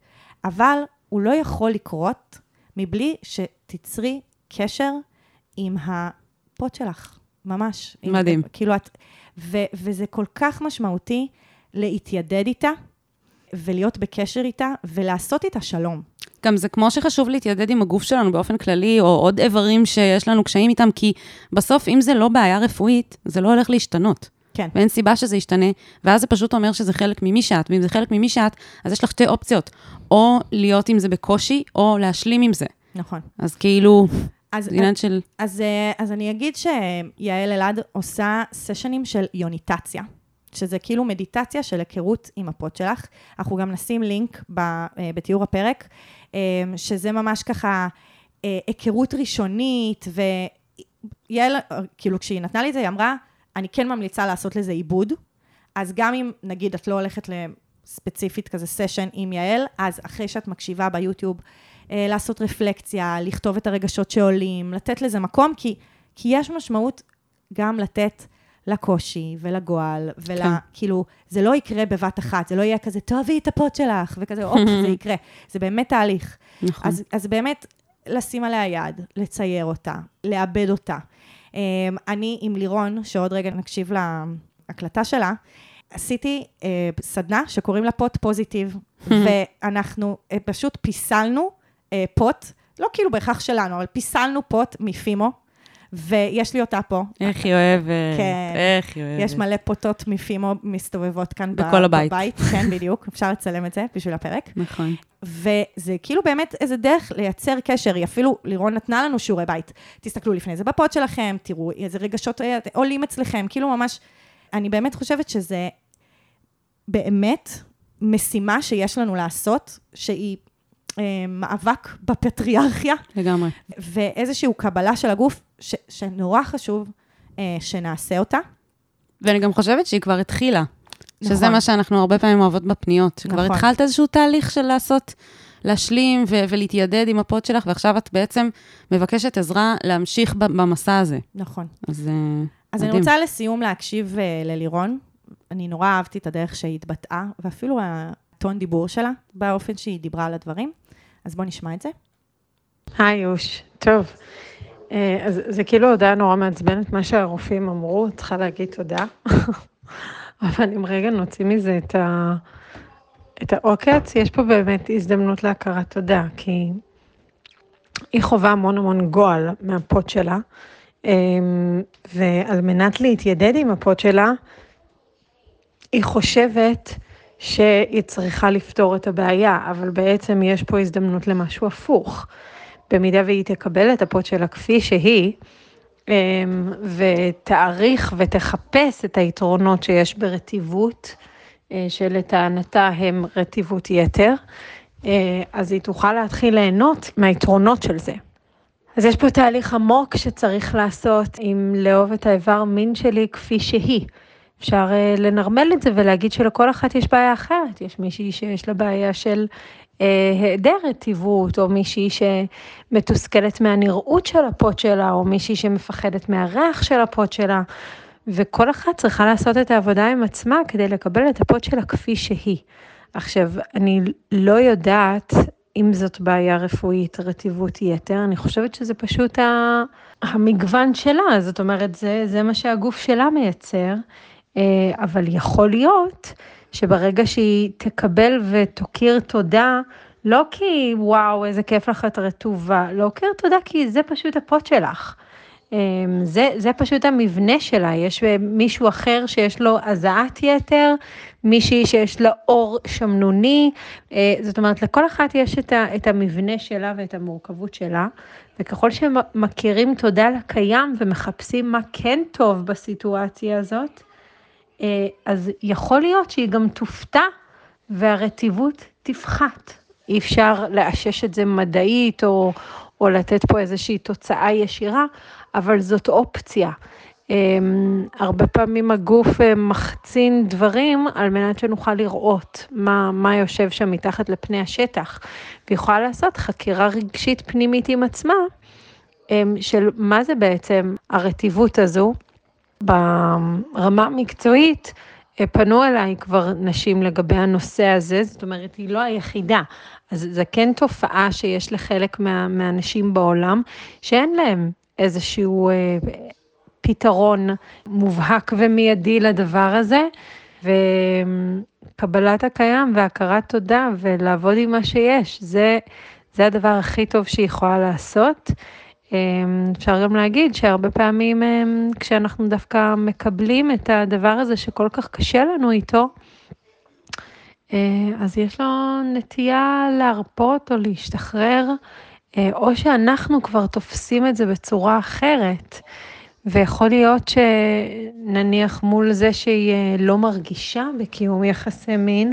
אבל הוא לא יכול לקרות מבלי שתצרי קשר עם הפוט שלך, ממש. מדהים. עם, כאילו את... ו, וזה כל כך משמעותי להתיידד איתה ולהיות בקשר איתה ולעשות איתה שלום. גם זה כמו שחשוב להתיידד עם הגוף שלנו באופן כללי, או עוד איברים שיש לנו קשיים איתם, כי בסוף, אם זה לא בעיה רפואית, זה לא הולך להשתנות. כן. ואין סיבה שזה ישתנה, ואז זה פשוט אומר שזה חלק ממי שאת, ואם זה חלק ממי שאת, אז יש לך שתי אופציות, או להיות עם זה בקושי, או להשלים עם זה. נכון. אז כאילו, אז, עניין של... אז, אה, אז אני אגיד שיעל אלעד עושה סשנים של יוניטציה, שזה כאילו מדיטציה של היכרות עם הפוט שלך. אנחנו גם נשים לינק ב, אה, בתיאור הפרק, אה, שזה ממש ככה היכרות ראשונית, ויעל, כאילו כשהיא נתנה לי את זה, היא אמרה, אני כן ממליצה לעשות לזה עיבוד, אז גם אם נגיד את לא הולכת לספציפית כזה סשן עם יעל, אז אחרי שאת מקשיבה ביוטיוב, אה, לעשות רפלקציה, לכתוב את הרגשות שעולים, לתת לזה מקום, כי, כי יש משמעות גם לתת לקושי ולגועל, ול... כן. כאילו, זה לא יקרה בבת אחת, זה לא יהיה כזה, תאהבי את הפוט שלך, וכזה, אופ, זה יקרה. זה באמת תהליך. נכון. אז, אז באמת, לשים עליה יד, לצייר אותה, לעבד אותה. Um, אני עם לירון, שעוד רגע נקשיב להקלטה שלה, עשיתי uh, סדנה שקוראים לה פוט פוזיטיב, ואנחנו uh, פשוט פיסלנו uh, פוט, לא כאילו בהכרח שלנו, אבל פיסלנו פוט מפימו, ויש לי אותה פה. איך היא אוהבת, כן. איך היא אוהבת. יש מלא פוטות מפימו מסתובבות כאן ב- בכל הבית. בבית. כן, בדיוק, אפשר לצלם את זה בשביל הפרק. נכון. וזה כאילו באמת איזה דרך לייצר קשר, היא אפילו, לירון נתנה לנו שיעורי בית. תסתכלו לפני זה בפוד שלכם, תראו איזה רגשות אה, עולים אצלכם, כאילו ממש, אני באמת חושבת שזה באמת משימה שיש לנו לעשות, שהיא מאבק בפטריארכיה, לגמרי. ואיזושהי קבלה של הגוף, ש, שנורא חשוב אה, שנעשה אותה. ואני גם חושבת שהיא כבר התחילה. שזה נכון. מה שאנחנו הרבה פעמים אוהבות בפניות. נכון. התחלת איזשהו תהליך של לעשות, להשלים ו- ולהתיידד עם הפוד שלך, ועכשיו את בעצם מבקשת עזרה להמשיך במסע הזה. נכון. אז אה, אז אני מדהים. רוצה לסיום להקשיב uh, ללירון. אני נורא אהבתי את הדרך שהיא התבטאה, ואפילו הטון דיבור שלה, באופן שהיא דיברה על הדברים. אז בואו נשמע את זה. היי יוש, טוב. אה, אז זה כאילו הודעה נורא מעצבנת, מה שהרופאים אמרו, צריכה להגיד תודה. אבל אם רגע נוציא מזה את, ה... את העוקץ, יש פה באמת הזדמנות להכרת תודה, כי היא חווה המון המון גועל מהפוט שלה, אה, ועל מנת להתיידד עם הפוט שלה, היא חושבת שהיא צריכה לפתור את הבעיה, אבל בעצם יש פה הזדמנות למשהו הפוך. במידה והיא תקבל את הפוט שלה כפי שהיא, אמ, ותעריך ותחפש את היתרונות שיש ברטיבות, אה, שלטענתה הם רטיבות יתר, אה, אז היא תוכל להתחיל ליהנות מהיתרונות של זה. אז יש פה תהליך עמוק שצריך לעשות עם לאהוב את האיבר מין שלי כפי שהיא. אפשר uh, לנרמל את זה ולהגיד שלכל אחת יש בעיה אחרת. יש מישהי שיש לה בעיה של uh, היעדר רטיבות, או מישהי שמתוסכלת מהנראות של הפוט שלה, או מישהי שמפחדת מהריח של הפוט שלה, וכל אחת צריכה לעשות את העבודה עם עצמה כדי לקבל את הפוט שלה כפי שהיא. עכשיו, אני לא יודעת אם זאת בעיה רפואית, רטיבות יתר, אני חושבת שזה פשוט ה... המגוון שלה, זאת אומרת, זה, זה מה שהגוף שלה מייצר, אה, אבל יכול להיות שברגע שהיא תקבל ותוקיר תודה, לא כי וואו, איזה כיף לך את רטובה, להוקיר תודה כי זה פשוט הפוט שלך. אה, זה, זה פשוט המבנה שלה, יש מישהו אחר שיש לו הזעת יתר, מישהי שיש לה עור שמנוני, אה, זאת אומרת, לכל אחת יש את, ה, את המבנה שלה ואת המורכבות שלה, וככל שמכירים תודה לקיים ומחפשים מה כן טוב בסיטואציה הזאת, אה, אז יכול להיות שהיא גם תופתע והרטיבות תפחת. אי אפשר לאשש את זה מדעית או, או לתת פה איזושהי תוצאה ישירה, אבל זאת אופציה. Um, הרבה פעמים הגוף uh, מחצין דברים על מנת שנוכל לראות מה, מה יושב שם מתחת לפני השטח, ויכולה לעשות חקירה רגשית פנימית עם עצמה, של מה זה בעצם הרטיבות הזו. ברמה המקצועית, uh, פנו אליי כבר נשים לגבי הנושא הזה, זאת אומרת, היא לא היחידה. אז זה כן תופעה שיש לחלק מה, מהאנשים בעולם, שאין להם איזשהו אה, פתרון מובהק ומיידי לדבר הזה, וקבלת הקיים והכרת תודה ולעבוד עם מה שיש, זה, זה הדבר הכי טוב שהיא יכולה לעשות. אה, אפשר גם להגיד שהרבה פעמים אה, כשאנחנו דווקא מקבלים את הדבר הזה שכל כך קשה לנו איתו, אה, אז יש לו נטייה להרפות או להשתחרר, אה, או שאנחנו כבר תופסים את זה בצורה אחרת. ויכול להיות שנניח מול זה שהיא אה, לא מרגישה בקיום יחסי מין,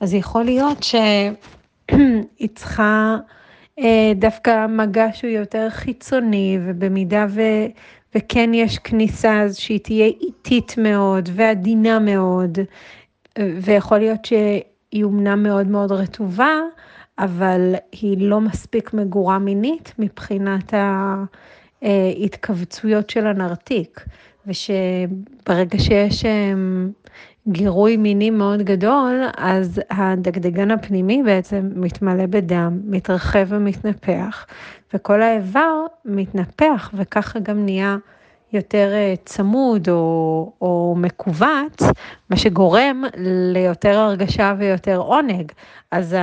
אז יכול להיות שהיא צריכה דווקא מגע שהוא יותר חיצוני, ובמידה ו... וכן יש כניסה, אז שהיא תהיה איטית מאוד ועדינה מאוד, ויכול להיות היא אומנם מאוד מאוד רטובה, אבל היא לא מספיק מגורה מינית מבחינת ההתכווצויות של הנרתיק, ושברגע שיש אמ, גירוי מיני מאוד גדול, אז הדגדגן הפנימי בעצם מתמלא בדם, מתרחב ומתנפח, וכל האיבר מתנפח, וככה גם נהיה יותר אה, צמוד או, או מכווץ, מה שגורם ליותר הרגשה ויותר עונג. אז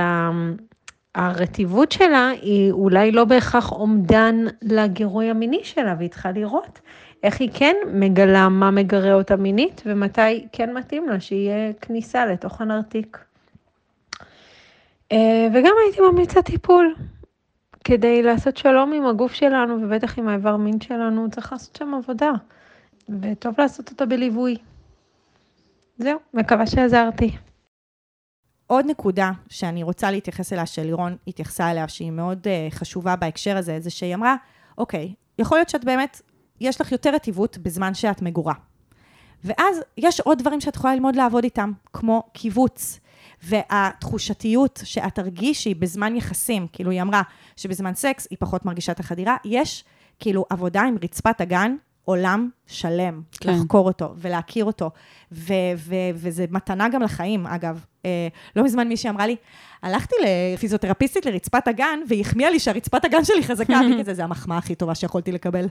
הרטיבות שלה היא אולי לא בהכרח אומדן לגירוי המיני שלה, והיא צריכה לראות איך היא כן מגלה מה מגרה אותה מינית, ומתי כן מתאים לה שיהיה כניסה לתוך הנרתיק. אה, וגם הייתי ממליצה טיפול. כדי לעשות שלום עם הגוף שלנו, ובטח עם האיבר מין שלנו, צריך לעשות שם עבודה. וטוב לעשות אותה בליווי. זהו, מקווה שעזרתי. עוד נקודה שאני רוצה להתייחס אליה, שלירון התייחסה אליה, שהיא מאוד uh, חשובה בהקשר הזה, זה שהיא אמרה, אוקיי, יכול להיות שאת באמת, יש לך יותר רטיבות בזמן שאת מגורה. ואז יש עוד דברים שאת יכולה ללמוד לעבוד איתם, כמו קיבוץ, והתחושתיות שאת תרגישי בזמן יחסים, כאילו היא אמרה שבזמן סקס היא פחות מרגישה את החדירה, יש כאילו עבודה עם רצפת הגן, עולם שלם, כן. לחקור אותו ולהכיר אותו, ו- ו- וזה מתנה גם לחיים, אגב. אה, לא מזמן מישהי אמרה לי, הלכתי לפיזיותרפיסטית לרצפת הגן, והיא החמיאה לי שהרצפת הגן שלי חזקה, אמרתי כזה, זה המחמאה הכי טובה שיכולתי לקבל.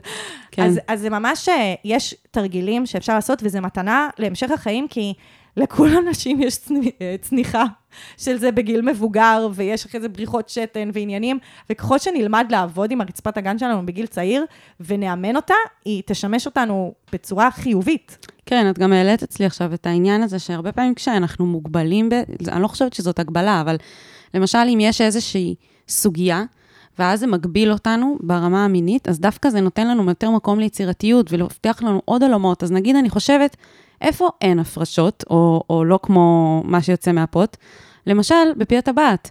כן. אז, אז זה ממש, אה, יש תרגילים שאפשר לעשות, וזה מתנה להמשך החיים, כי לכל הנשים יש אה, צניחה של זה בגיל מבוגר, ויש אחרי זה בריחות שתן ועניינים, וככל שנלמד לעבוד עם הרצפת הגן שלנו בגיל צעיר, ונאמן אותה, היא תשמש אותנו בצורה חיובית. כן, את גם העלית אצלי עכשיו את העניין הזה, שהרבה פעמים כשאנחנו מוגבלים, ב... אני לא חושבת שזאת הגבלה, אבל למשל, אם יש איזושהי סוגיה, ואז זה מגביל אותנו ברמה המינית, אז דווקא זה נותן לנו יותר מקום ליצירתיות ולהבטיח לנו עוד עולמות. אז נגיד, אני חושבת, איפה אין הפרשות, או, או לא כמו מה שיוצא מהפוט? למשל, בפי הטבעת.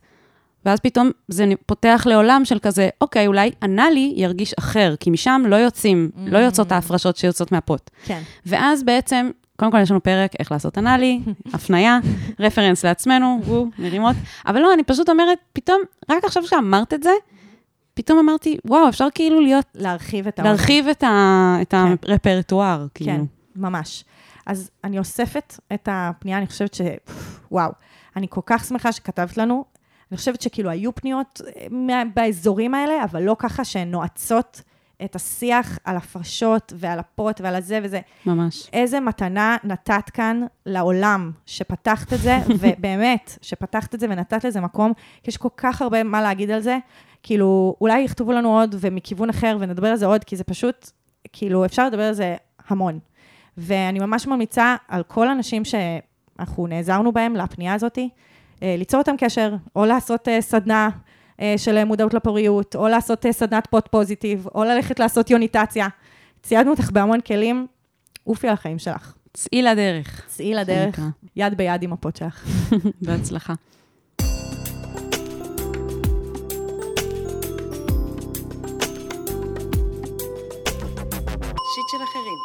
ואז פתאום זה פותח לעולם של כזה, אוקיי, אולי אנאלי ירגיש אחר, כי משם לא יוצאים, mm-hmm. לא יוצאות ההפרשות שיוצאות מהפוט. כן. ואז בעצם, קודם כל יש לנו פרק איך לעשות אנאלי, הפנייה, רפרנס לעצמנו, וואו, מרימות. אבל לא, אני פשוט אומרת, פתאום, רק עכשיו שאמרת את זה, פתאום אמרתי, וואו, אפשר כאילו להיות... להרחיב את העולם. להרחיב את, ה, את כן. הרפרטואר, כאילו. כן, ממש. אז אני אוספת את הפנייה, אני חושבת ש... וואו, אני כל כך שמחה שכתבת לנו. אני חושבת שכאילו היו פניות אה, באזורים האלה, אבל לא ככה שהן נועצות את השיח על הפרשות ועל הפוט ועל הזה וזה. ממש. איזה מתנה נתת כאן לעולם, שפתחת את זה, ובאמת, שפתחת את זה ונתת לזה מקום, כי יש כל כך הרבה מה להגיד על זה. כאילו, אולי יכתבו לנו עוד ומכיוון אחר ונדבר על זה עוד, כי זה פשוט, כאילו, אפשר לדבר על זה המון. ואני ממש ממליצה על כל הנשים ש... אנחנו נעזרנו בהם לפנייה הזאת, אה, ליצור איתם קשר, או לעשות אה, סדנה אה, של מודעות לפוריות, או לעשות סדנת פוט פוזיטיב, או ללכת לעשות יוניטציה. ציידנו אותך בהמון כלים, עופי על החיים שלך. צאי לדרך. צאי לדרך. יד ביד עם הפוט שלך. בהצלחה. של אחרים.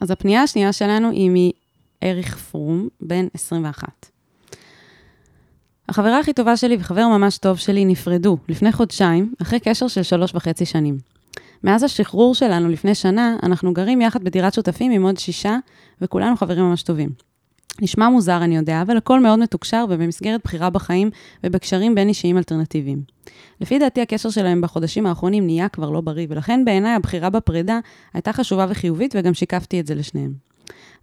אז הפנייה השנייה שלנו היא מאריך פרום, בן 21. החברה הכי טובה שלי וחבר ממש טוב שלי נפרדו לפני חודשיים, אחרי קשר של שלוש וחצי שנים. מאז השחרור שלנו לפני שנה, אנחנו גרים יחד בדירת שותפים עם עוד שישה, וכולנו חברים ממש טובים. נשמע מוזר, אני יודע, אבל הכל מאוד מתוקשר ובמסגרת בחירה בחיים ובקשרים בין אישיים אלטרנטיביים. לפי דעתי, הקשר שלהם בחודשים האחרונים נהיה כבר לא בריא, ולכן בעיניי הבחירה בפרידה הייתה חשובה וחיובית, וגם שיקפתי את זה לשניהם.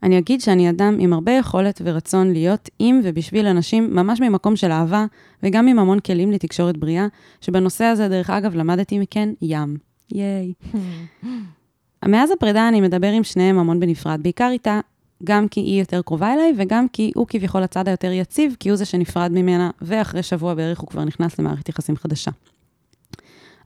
אני אגיד שאני אדם עם הרבה יכולת ורצון להיות עם ובשביל אנשים ממש ממקום של אהבה, וגם עם המון כלים לתקשורת בריאה, שבנושא הזה, דרך אגב, למדתי מכן ים. ייי. מאז הפרידה אני מדבר עם שניהם המון בנפרד, בעיקר איתה, גם כי היא יותר קרובה אליי, וגם כי הוא כביכול הצד היותר יציב, כי הוא זה שנפרד ממנה, ואחרי שבוע בערך הוא כבר נכנס למערכת יחסים חדשה.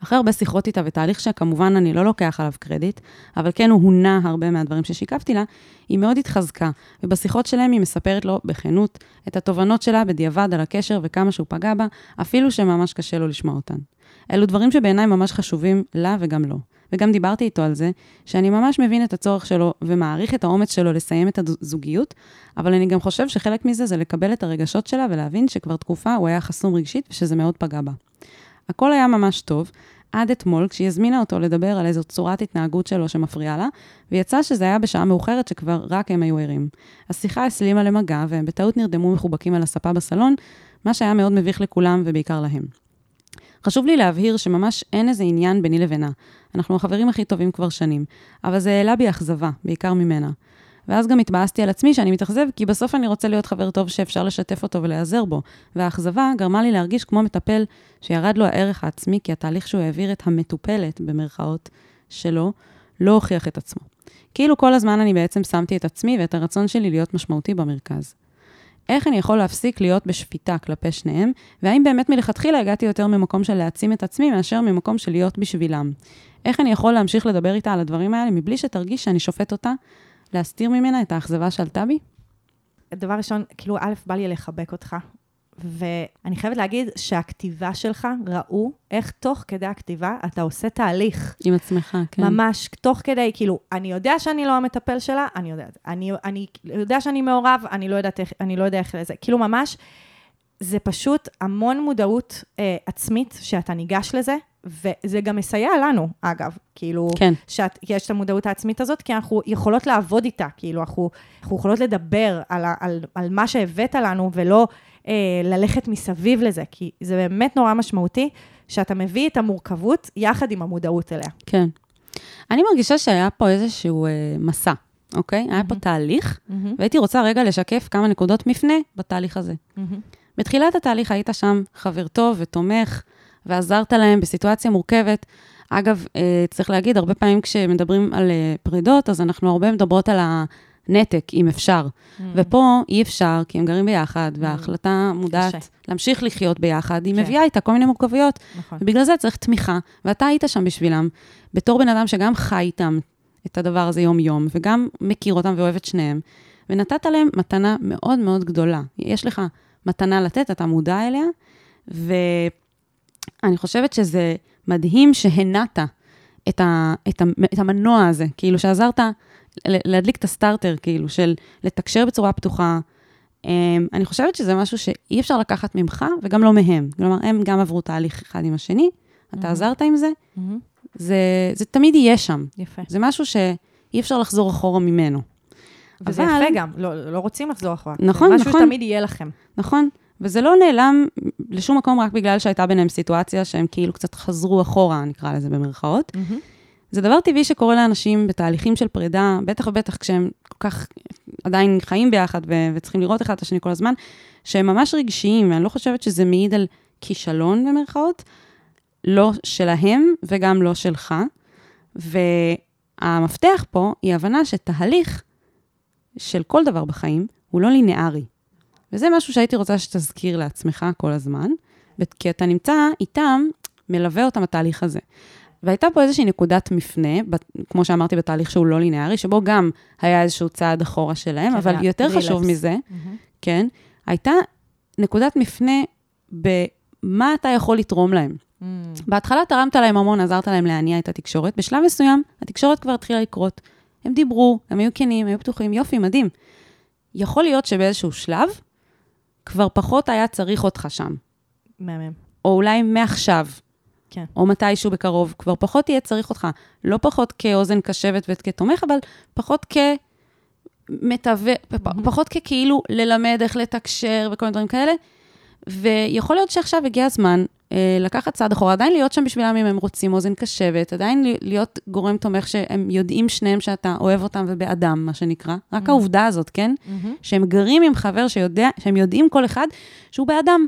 אחרי הרבה שיחות איתה ותהליך שכמובן אני לא לוקח עליו קרדיט, אבל כן הוא הונה הרבה מהדברים ששיקפתי לה, היא מאוד התחזקה, ובשיחות שלהם היא מספרת לו בכנות את התובנות שלה בדיעבד על הקשר וכמה שהוא פגע בה, אפילו שממש קשה לו לשמוע אותן. אלו דברים שבעיניי ממש חשובים לה וגם לו. וגם דיברתי איתו על זה, שאני ממש מבין את הצורך שלו ומעריך את האומץ שלו לסיים את הזוגיות, אבל אני גם חושב שחלק מזה זה לקבל את הרגשות שלה ולהבין שכבר תקופה הוא היה חסום רגשית ושזה מאוד פגע בה. הכל היה ממש טוב, עד אתמול, כשהיא הזמינה אותו לדבר על איזו צורת התנהגות שלו שמפריעה לה, ויצא שזה היה בשעה מאוחרת שכבר רק הם היו ערים. השיחה הסלימה למגע, והם בטעות נרדמו מחובקים על הספה בסלון, מה שהיה מאוד מביך לכולם ובעיקר להם. חשוב לי להבהיר שממש אין איזה עניין ביני לבינה. אנחנו החברים הכי טובים כבר שנים, אבל זה העלה בי אכזבה, בעיקר ממנה. ואז גם התבאסתי על עצמי שאני מתאכזב, כי בסוף אני רוצה להיות חבר טוב שאפשר לשתף אותו ולהיעזר בו. והאכזבה גרמה לי להרגיש כמו מטפל שירד לו הערך העצמי, כי התהליך שהוא העביר את המטופלת, במרכאות, שלו, לא הוכיח את עצמו. כאילו כל הזמן אני בעצם שמתי את עצמי ואת הרצון שלי להיות משמעותי במרכז. איך אני יכול להפסיק להיות בשפיטה כלפי שניהם, והאם באמת מלכתחילה הגעתי יותר ממקום של להעצים את עצמי מאשר ממקום של להיות בשבילם. איך אני יכול להמשיך לדבר איתה על הדברים האלה מבלי שתרגיש שאני שופט אותה, להסתיר ממנה את האכזבה שעלתה בי? דבר ראשון, כאילו, א', בא לי לחבק אותך, ואני חייבת להגיד שהכתיבה שלך, ראו איך תוך כדי הכתיבה אתה עושה תהליך. עם עצמך, כן. ממש, תוך כדי, כאילו, אני יודע שאני לא המטפל שלה, אני יודעת. אני, אני יודע שאני מעורב, אני לא יודעת איך, אני לא יודע איך לזה. כאילו, ממש, זה פשוט המון מודעות אה, עצמית שאתה ניגש לזה, וזה גם מסייע לנו, אגב, כאילו, כן. שאת, יש את המודעות העצמית הזאת, כי אנחנו יכולות לעבוד איתה, כאילו, אנחנו, אנחנו יכולות לדבר על, ה- על, על מה שהבאת לנו, ולא אה, ללכת מסביב לזה, כי זה באמת נורא משמעותי, שאתה מביא את המורכבות יחד עם המודעות אליה. כן. אני מרגישה שהיה פה איזשהו אה, מסע, אוקיי? היה פה תהליך, והייתי רוצה רגע לשקף כמה נקודות מפנה בתהליך הזה. בתחילת התהליך היית שם חבר טוב ותומך, ועזרת להם בסיטואציה מורכבת. אגב, אה, צריך להגיד, הרבה פעמים כשמדברים על אה, פרידות, אז אנחנו הרבה מדברות על הנתק, אם אפשר. ופה אי אפשר, כי הם גרים ביחד, וההחלטה מודעת קשה. להמשיך לחיות ביחד, היא כן. מביאה איתה כל מיני מורכבויות. נכון. ובגלל זה צריך תמיכה, ואתה היית שם בשבילם, בתור בן אדם שגם חי איתם את הדבר הזה יום-יום, וגם מכיר אותם ואוהב את שניהם, ונתת להם מתנה מאוד מאוד גדולה. יש לך מתנה לתת, אתה מודע אליה, ואני חושבת שזה מדהים שהנעת את, ה, את, ה, את המנוע הזה, כאילו שעזרת להדליק את הסטארטר, כאילו, של לתקשר בצורה פתוחה. אמ, אני חושבת שזה משהו שאי אפשר לקחת ממך וגם לא מהם. כלומר, הם גם עברו תהליך אחד עם השני, אתה עזרת עם זה, מהמם. זה, זה תמיד יהיה שם. יפה. זה משהו שאי אפשר לחזור אחורה ממנו. וזה אבל- יפה גם, לא, לא רוצים לחזור אחורה. נכון, זה משהו נכון. שתמיד יהיה לכם. נכון? וזה לא נעלם לשום מקום רק בגלל שהייתה ביניהם סיטואציה שהם כאילו קצת חזרו אחורה, נקרא לזה במרכאות. זה דבר טבעי שקורה לאנשים בתהליכים של פרידה, בטח ובטח כשהם כל כך עדיין חיים ביחד ו- וצריכים לראות אחד את השני כל הזמן, שהם ממש רגשיים, ואני לא חושבת שזה מעיד על כישלון במרכאות, לא שלהם וגם לא שלך. והמפתח פה היא הבנה שתהליך של כל דבר בחיים הוא לא לינארי. וזה משהו שהייתי רוצה שתזכיר לעצמך כל הזמן, כי אתה נמצא איתם, מלווה אותם התהליך הזה. והייתה פה איזושהי נקודת מפנה, כמו שאמרתי, בתהליך שהוא לא לינארי, שבו גם היה איזשהו צעד אחורה שלהם, כן, אבל היה יותר רילפס. חשוב מזה, מהמם. כן, הייתה נקודת מפנה במה אתה יכול לתרום להם. Mm, בהתחלה תרמת להם המון, עזרת להם להניע את התקשורת. בשלב מסוים, התקשורת כבר התחילה לקרות. הם דיברו, הם היו כנים, היו פתוחים, יופי, מדהים. יכול להיות שבאיזשהו שלב, כבר פחות היה צריך אותך שם. מהמם. או אולי מעכשיו, כן. או מתישהו בקרוב, כבר פחות יהיה צריך אותך. לא פחות כאוזן קשבת וכתומך, אבל פחות כמתווך, מהמם. פחות ככאילו ללמד איך לתקשר וכל מיני דברים כאלה. ויכול להיות שעכשיו הגיע הזמן אה, לקחת צעד אחורה, עדיין להיות שם בשבילם אם הם רוצים אוזן קשבת, עדיין להיות גורם תומך שהם יודעים שניהם שאתה אוהב אותם ובעדם, מה שנקרא. רק Mhm. העובדה הזאת, כן? מהמם. שהם גרים עם חבר שיודע, שהם יודעים כל אחד שהוא בעדם.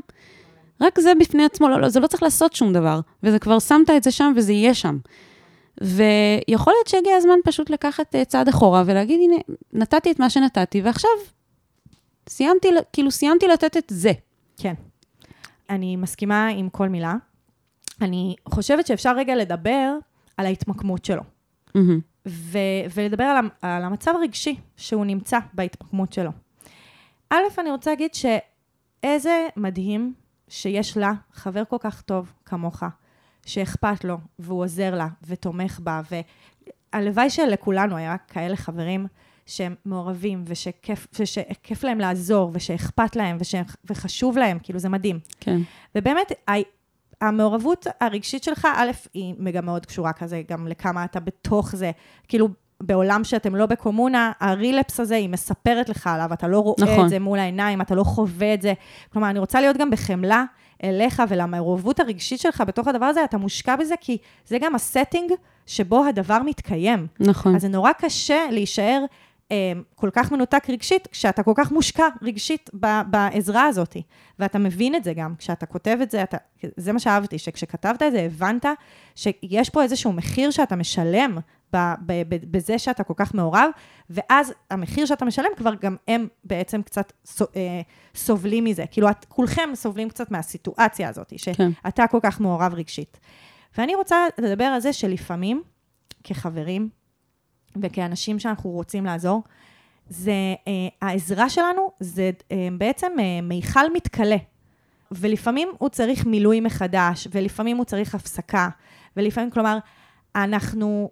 רק זה בפני עצמו, לא, לא, זה לא צריך לעשות שום דבר, וזה כבר שמת את זה שם וזה יהיה שם. ויכול להיות שהגיע הזמן פשוט לקחת אה, צעד אחורה ולהגיד, הנה, נתתי את מה שנתתי, ועכשיו סיימתי, כאילו סיימתי לתת את זה. כן. אני מסכימה עם כל מילה. אני חושבת שאפשר רגע לדבר על ההתמקמות שלו, מהמם. ו- ולדבר על, על המצב הרגשי שהוא נמצא בהתמקמות שלו. א', אני רוצה להגיד שאיזה מדהים שיש לה חבר כל כך טוב כמוך, שאכפת לו, והוא עוזר לה, ותומך בה, והלוואי שלכולנו היה כאלה חברים שהם מעורבים, ושכיף, ושכיף להם לעזור, ושאכפת להם, וש, וחשוב להם, כאילו זה מדהים. כן. ובאמת, המעורבות הרגשית שלך, א', היא גם מאוד קשורה כזה, גם לכמה אתה בתוך זה. כאילו, בעולם שאתם לא בקומונה, הרילפס הזה, היא מספרת לך עליו, אתה לא רואה נכון. את זה מול העיניים, אתה לא חווה את זה. כלומר, אני רוצה להיות גם בחמלה אליך ולמעורבות הרגשית שלך בתוך הדבר הזה, אתה מושקע בזה, כי זה גם הסטינג שבו הדבר מתקיים. נכון. אז זה נורא קשה להישאר אה, כל כך מנותק רגשית, כשאתה כל כך מושקע רגשית ב- בעזרה הזאת. ואתה מבין את זה גם, כשאתה כותב את זה, אתה, זה מה שאהבתי, שכשכתבת את זה, הבנת שיש פה איזשהו מחיר שאתה משלם בזה שאתה כל כך מעורב, ואז המחיר שאתה משלם, כבר גם הם בעצם קצת אה, סובלים מזה. כאילו, את, כולכם סובלים קצת מהסיטואציה הזאת, כן. שאתה כל כך מעורב רגשית. ואני רוצה לדבר על זה שלפעמים, כחברים, וכאנשים שאנחנו רוצים לעזור, זה, אה, העזרה שלנו זה אה, בעצם אה, מיכל מתכלה. ולפעמים הוא צריך מילוי מחדש, ולפעמים הוא צריך הפסקה, ולפעמים, כלומר, אנחנו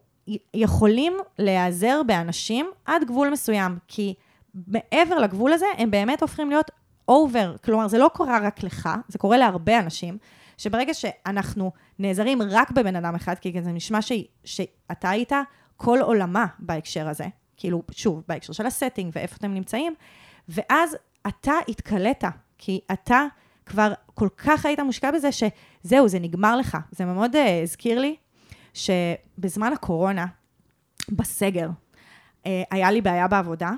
יכולים להיעזר באנשים עד גבול מסוים, כי מעבר לגבול הזה, הם באמת הופכים להיות over. כלומר, זה לא קורה רק לך, זה קורה להרבה אנשים, שברגע שאנחנו נעזרים רק בבן אדם אחד, כי זה נשמע ש... שאתה היית כל עולמה בהקשר הזה, כאילו, שוב, בהקשר של ה setting ואיפה אתם נמצאים, ואז אתה התקלט, כי אתה כבר כל כך היית מושקע בזה, שזהו, זה נגמר לך. זה מאוד uh, הזכיר לי שבזמן הקורונה, בסגר, uh, היה לי בעיה בעבודה,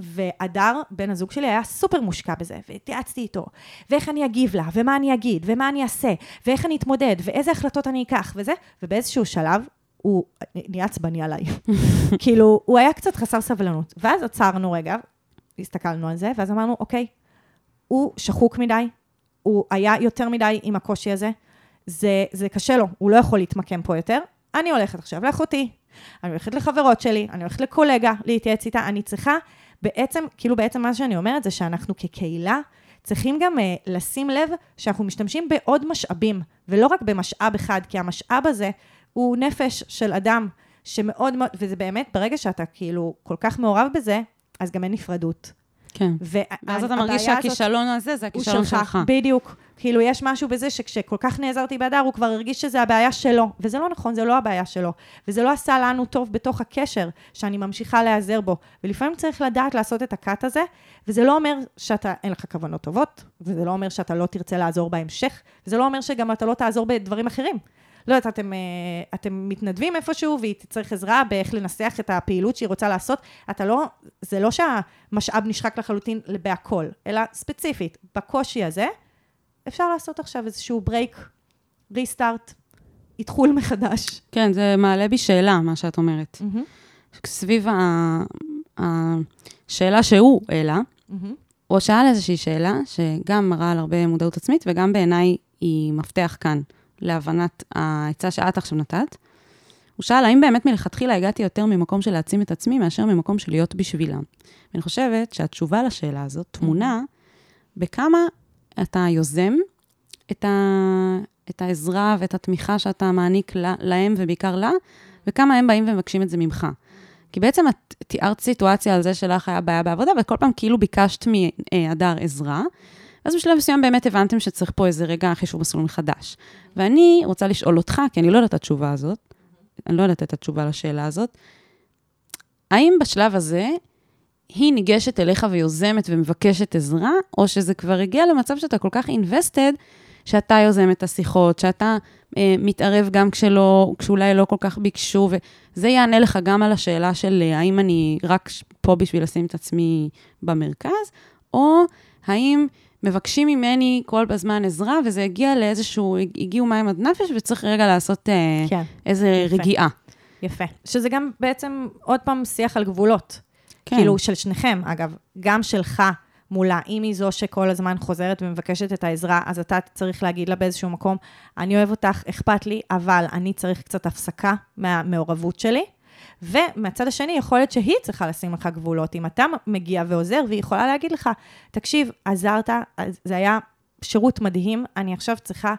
והדר, בן הזוג שלי, היה סופר מושקע בזה, והתייעצתי איתו, ואיך אני אגיב לה, ומה אני אגיד, ומה אני אעשה, ואיך אני אתמודד, ואיזה החלטות אני אקח, וזה, ובאיזשהו שלב, הוא נהיה עצבני עליי. כאילו, הוא היה קצת חסר סבלנות. ואז עצרנו רגע, הסתכלנו על זה, ואז אמרנו, אוקיי, הוא שחוק מדי, הוא היה יותר מדי עם הקושי הזה, זה, זה קשה לו, הוא לא יכול להתמקם פה יותר. אני הולכת עכשיו לאחותי, אני הולכת לחברות שלי, אני הולכת לקולגה להתייעץ איתה, אני צריכה בעצם, כאילו בעצם מה שאני אומרת זה שאנחנו כקהילה צריכים גם uh, לשים לב שאנחנו משתמשים בעוד משאבים, ולא רק במשאב אחד, כי המשאב הזה הוא נפש של אדם שמאוד מאוד, וזה באמת, ברגע שאתה כאילו כל כך מעורב בזה, אז גם אין נפרדות. כן. ואז אתה מרגיש שהכישלון הזה זה הכישלון שלך. שלך. בדיוק. כאילו, יש משהו בזה שכשכל כך נעזרתי בהדר, הוא כבר הרגיש שזה הבעיה שלו. וזה לא נכון, זה לא הבעיה שלו. וזה לא עשה לנו טוב בתוך הקשר, שאני ממשיכה להיעזר בו. ולפעמים צריך לדעת לעשות את הקאט הזה, וזה לא אומר שאתה, אין לך כוונות טובות, וזה לא אומר שאתה לא תרצה לעזור בהמשך, וזה לא אומר שגם אתה לא תעזור בדברים אחרים. לא יודעת, אתם, אה, אתם מתנדבים איפשהו, והיא תצטרך עזרה באיך לנסח את הפעילות שהיא רוצה לעשות. אתה לא, זה לא שהמשאב נשחק לחלוטין בהכל, אלא ספציפית, בקושי הזה, אפשר לעשות עכשיו איזשהו ברייק, ריסטארט, איתחול מחדש. כן, זה מעלה בי שאלה, מה שאת אומרת. סביב ה... השאלה שהוא העלה, מהמם. הוא שאל איזושהי שאלה שגם מראה על הרבה מודעות עצמית, וגם בעיניי היא מפתח כאן להבנת העצה שאת עכשיו נתת. הוא שאל, האם באמת מלכתחילה הגעתי יותר ממקום של להעצים את עצמי, מאשר ממקום של להיות בשבילם? ואני חושבת שהתשובה לשאלה הזאת טמונה בכמה אתה יוזם את, ה... את העזרה ואת התמיכה שאתה מעניק לה, להם ובעיקר לה, וכמה הם באים ומבקשים את זה ממך. כי בעצם את תיארת סיטואציה על זה שלך היה בעיה בעבודה, וכל פעם כאילו ביקשת מהדר עזרה, ואז בשלב מסוים באמת הבנתם שצריך פה איזה רגע חישוב מסלול מחדש. ואני רוצה לשאול אותך, כי אני לא יודעת את התשובה הזאת, אני לא יודעת את התשובה לשאלה הזאת, האם בשלב הזה היא ניגשת אליך ויוזמת ומבקשת עזרה, או שזה כבר הגיע למצב שאתה כל כך invested, שאתה יוזם את השיחות, שאתה אה, מתערב גם כשלא, כשאולי לא כל כך ביקשו, וזה יענה לך גם על השאלה של אה, האם אני רק פה בשביל לשים את עצמי במרכז, או האם מבקשים ממני כל הזמן עזרה, וזה הגיע לאיזשהו, הגיעו מים עד נפש, וצריך רגע לעשות אה, כן, איזה יפה. רגיעה. יפה. שזה גם בעצם, עוד פעם, שיח על גבולות. כן. כאילו, של שניכם, אגב, גם שלך מולה, אם היא זו שכל הזמן חוזרת ומבקשת את העזרה, אז אתה צריך להגיד לה באיזשהו מקום, אני אוהב אותך, אכפת לי, אבל אני צריך קצת הפסקה מהמעורבות שלי. ומהצד השני, יכול להיות שהיא צריכה לשים לך גבולות. אם אתה מגיע ועוזר, והיא יכולה להגיד לך, תקשיב, עזרת, זה היה שירות מדהים, אני עכשיו צריכה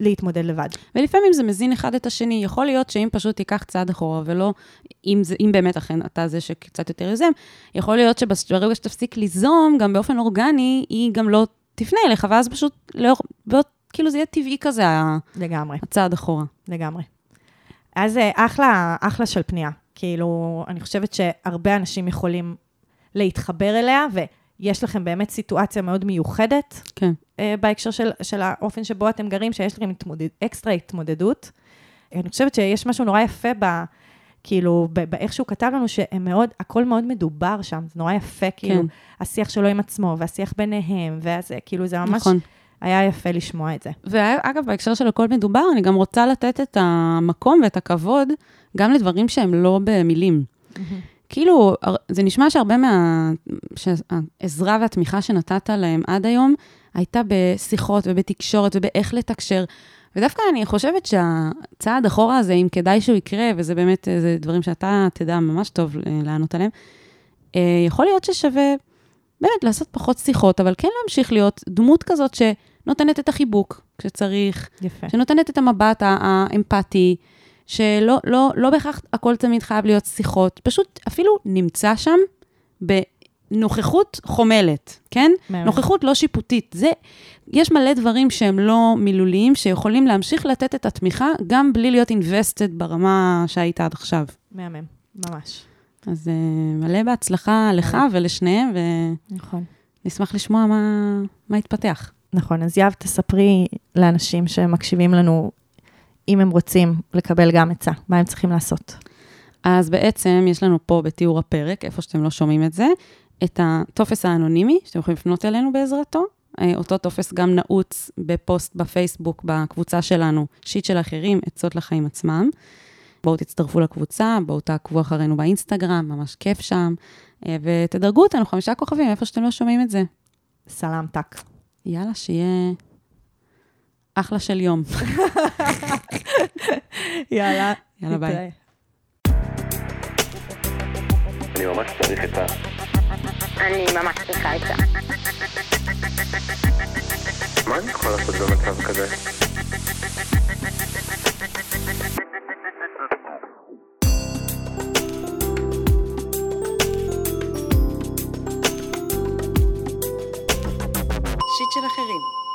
להתמודד לבד. ולפעמים זה מזין אחד את השני. יכול להיות שאם פשוט תיקח צעד אחורה, ולא, אם, זה, אם באמת אכן אתה זה שקצת יותר יוזם, יכול להיות שברגע שתפסיק ליזום, גם באופן אורגני, היא גם לא תפנה אליך, ואז פשוט, לא, בעוד, כאילו זה יהיה טבעי כזה, לגמרי. הצעד אחורה. לגמרי. אז אה, אחלה, אחלה של פנייה. כאילו, אני חושבת שהרבה אנשים יכולים להתחבר אליה, ויש לכם באמת סיטואציה מאוד מיוחדת כן. אה, בהקשר של, של האופן שבו אתם גרים, שיש לכם התמודד, אקסטרה התמודדות. אני חושבת שיש משהו נורא יפה ב... כאילו, באיך שהוא כתב לנו, שהם מאוד, הכל מאוד מדובר שם, זה נורא יפה, כאילו, כן. השיח שלו עם עצמו, והשיח ביניהם, וזה, כאילו, זה ממש נכון. היה יפה לשמוע את זה. ואגב, בהקשר של הכל מדובר, אני גם רוצה לתת את המקום ואת הכבוד גם לדברים שהם לא במילים. כאילו, זה נשמע שהרבה מה... שהעזרה והתמיכה שנתת להם עד היום, הייתה בשיחות ובתקשורת ובאיך לתקשר. ודווקא אני חושבת שהצעד אחורה הזה, אם כדאי שהוא יקרה, וזה באמת, אה, זה דברים שאתה תדע ממש טוב אה, לענות עליהם, אה, יכול להיות ששווה באמת לעשות פחות שיחות, אבל כן להמשיך להיות דמות כזאת שנותנת את החיבוק כשצריך, יפה. שנותנת את המבט הא- האמפתי, שלא לא, לא בהכרח הכל תמיד חייב להיות שיחות, פשוט אפילו נמצא שם בנוכחות חומלת, כן? מהמם. נוכחות לא שיפוטית. זה, יש מלא דברים שהם לא מילוליים, שיכולים להמשיך לתת את התמיכה, גם בלי להיות invested ברמה שהיית עד עכשיו. מהמם, ממש. אז אה, מלא בהצלחה לך ולשניהם, נכון. ונשמח לשמוע מה, מה יתפתח. נכון, אז יהב, תספרי לאנשים שמקשיבים לנו, אם הם רוצים לקבל גם עצה, מה הם צריכים לעשות. אז בעצם יש לנו פה בתיאור הפרק, איפה שאתם לא שומעים את זה, את הטופס האנונימי, שאתם יכולים לפנות אלינו בעזרתו. אה, אותו טופס גם נעוץ בפוסט בפייסבוק, בקבוצה שלנו, שיט של אחרים, עצות לחיים עצמם. בואו תצטרפו לקבוצה, בואו תעקבו אחרינו באינסטגרם, ממש כיף שם, אה, ותדרגו אותנו חמישה כוכבים, איפה שאתם לא שומעים את זה. סלאם טאק. יאללה, שיהיה אחלה של יום. יאללה. יאללה, ביי. אני ממש צריך את ה... אני ממש צריכה עצה. מה אני יכול לעשות במצב כזה? נפשית של אחרים.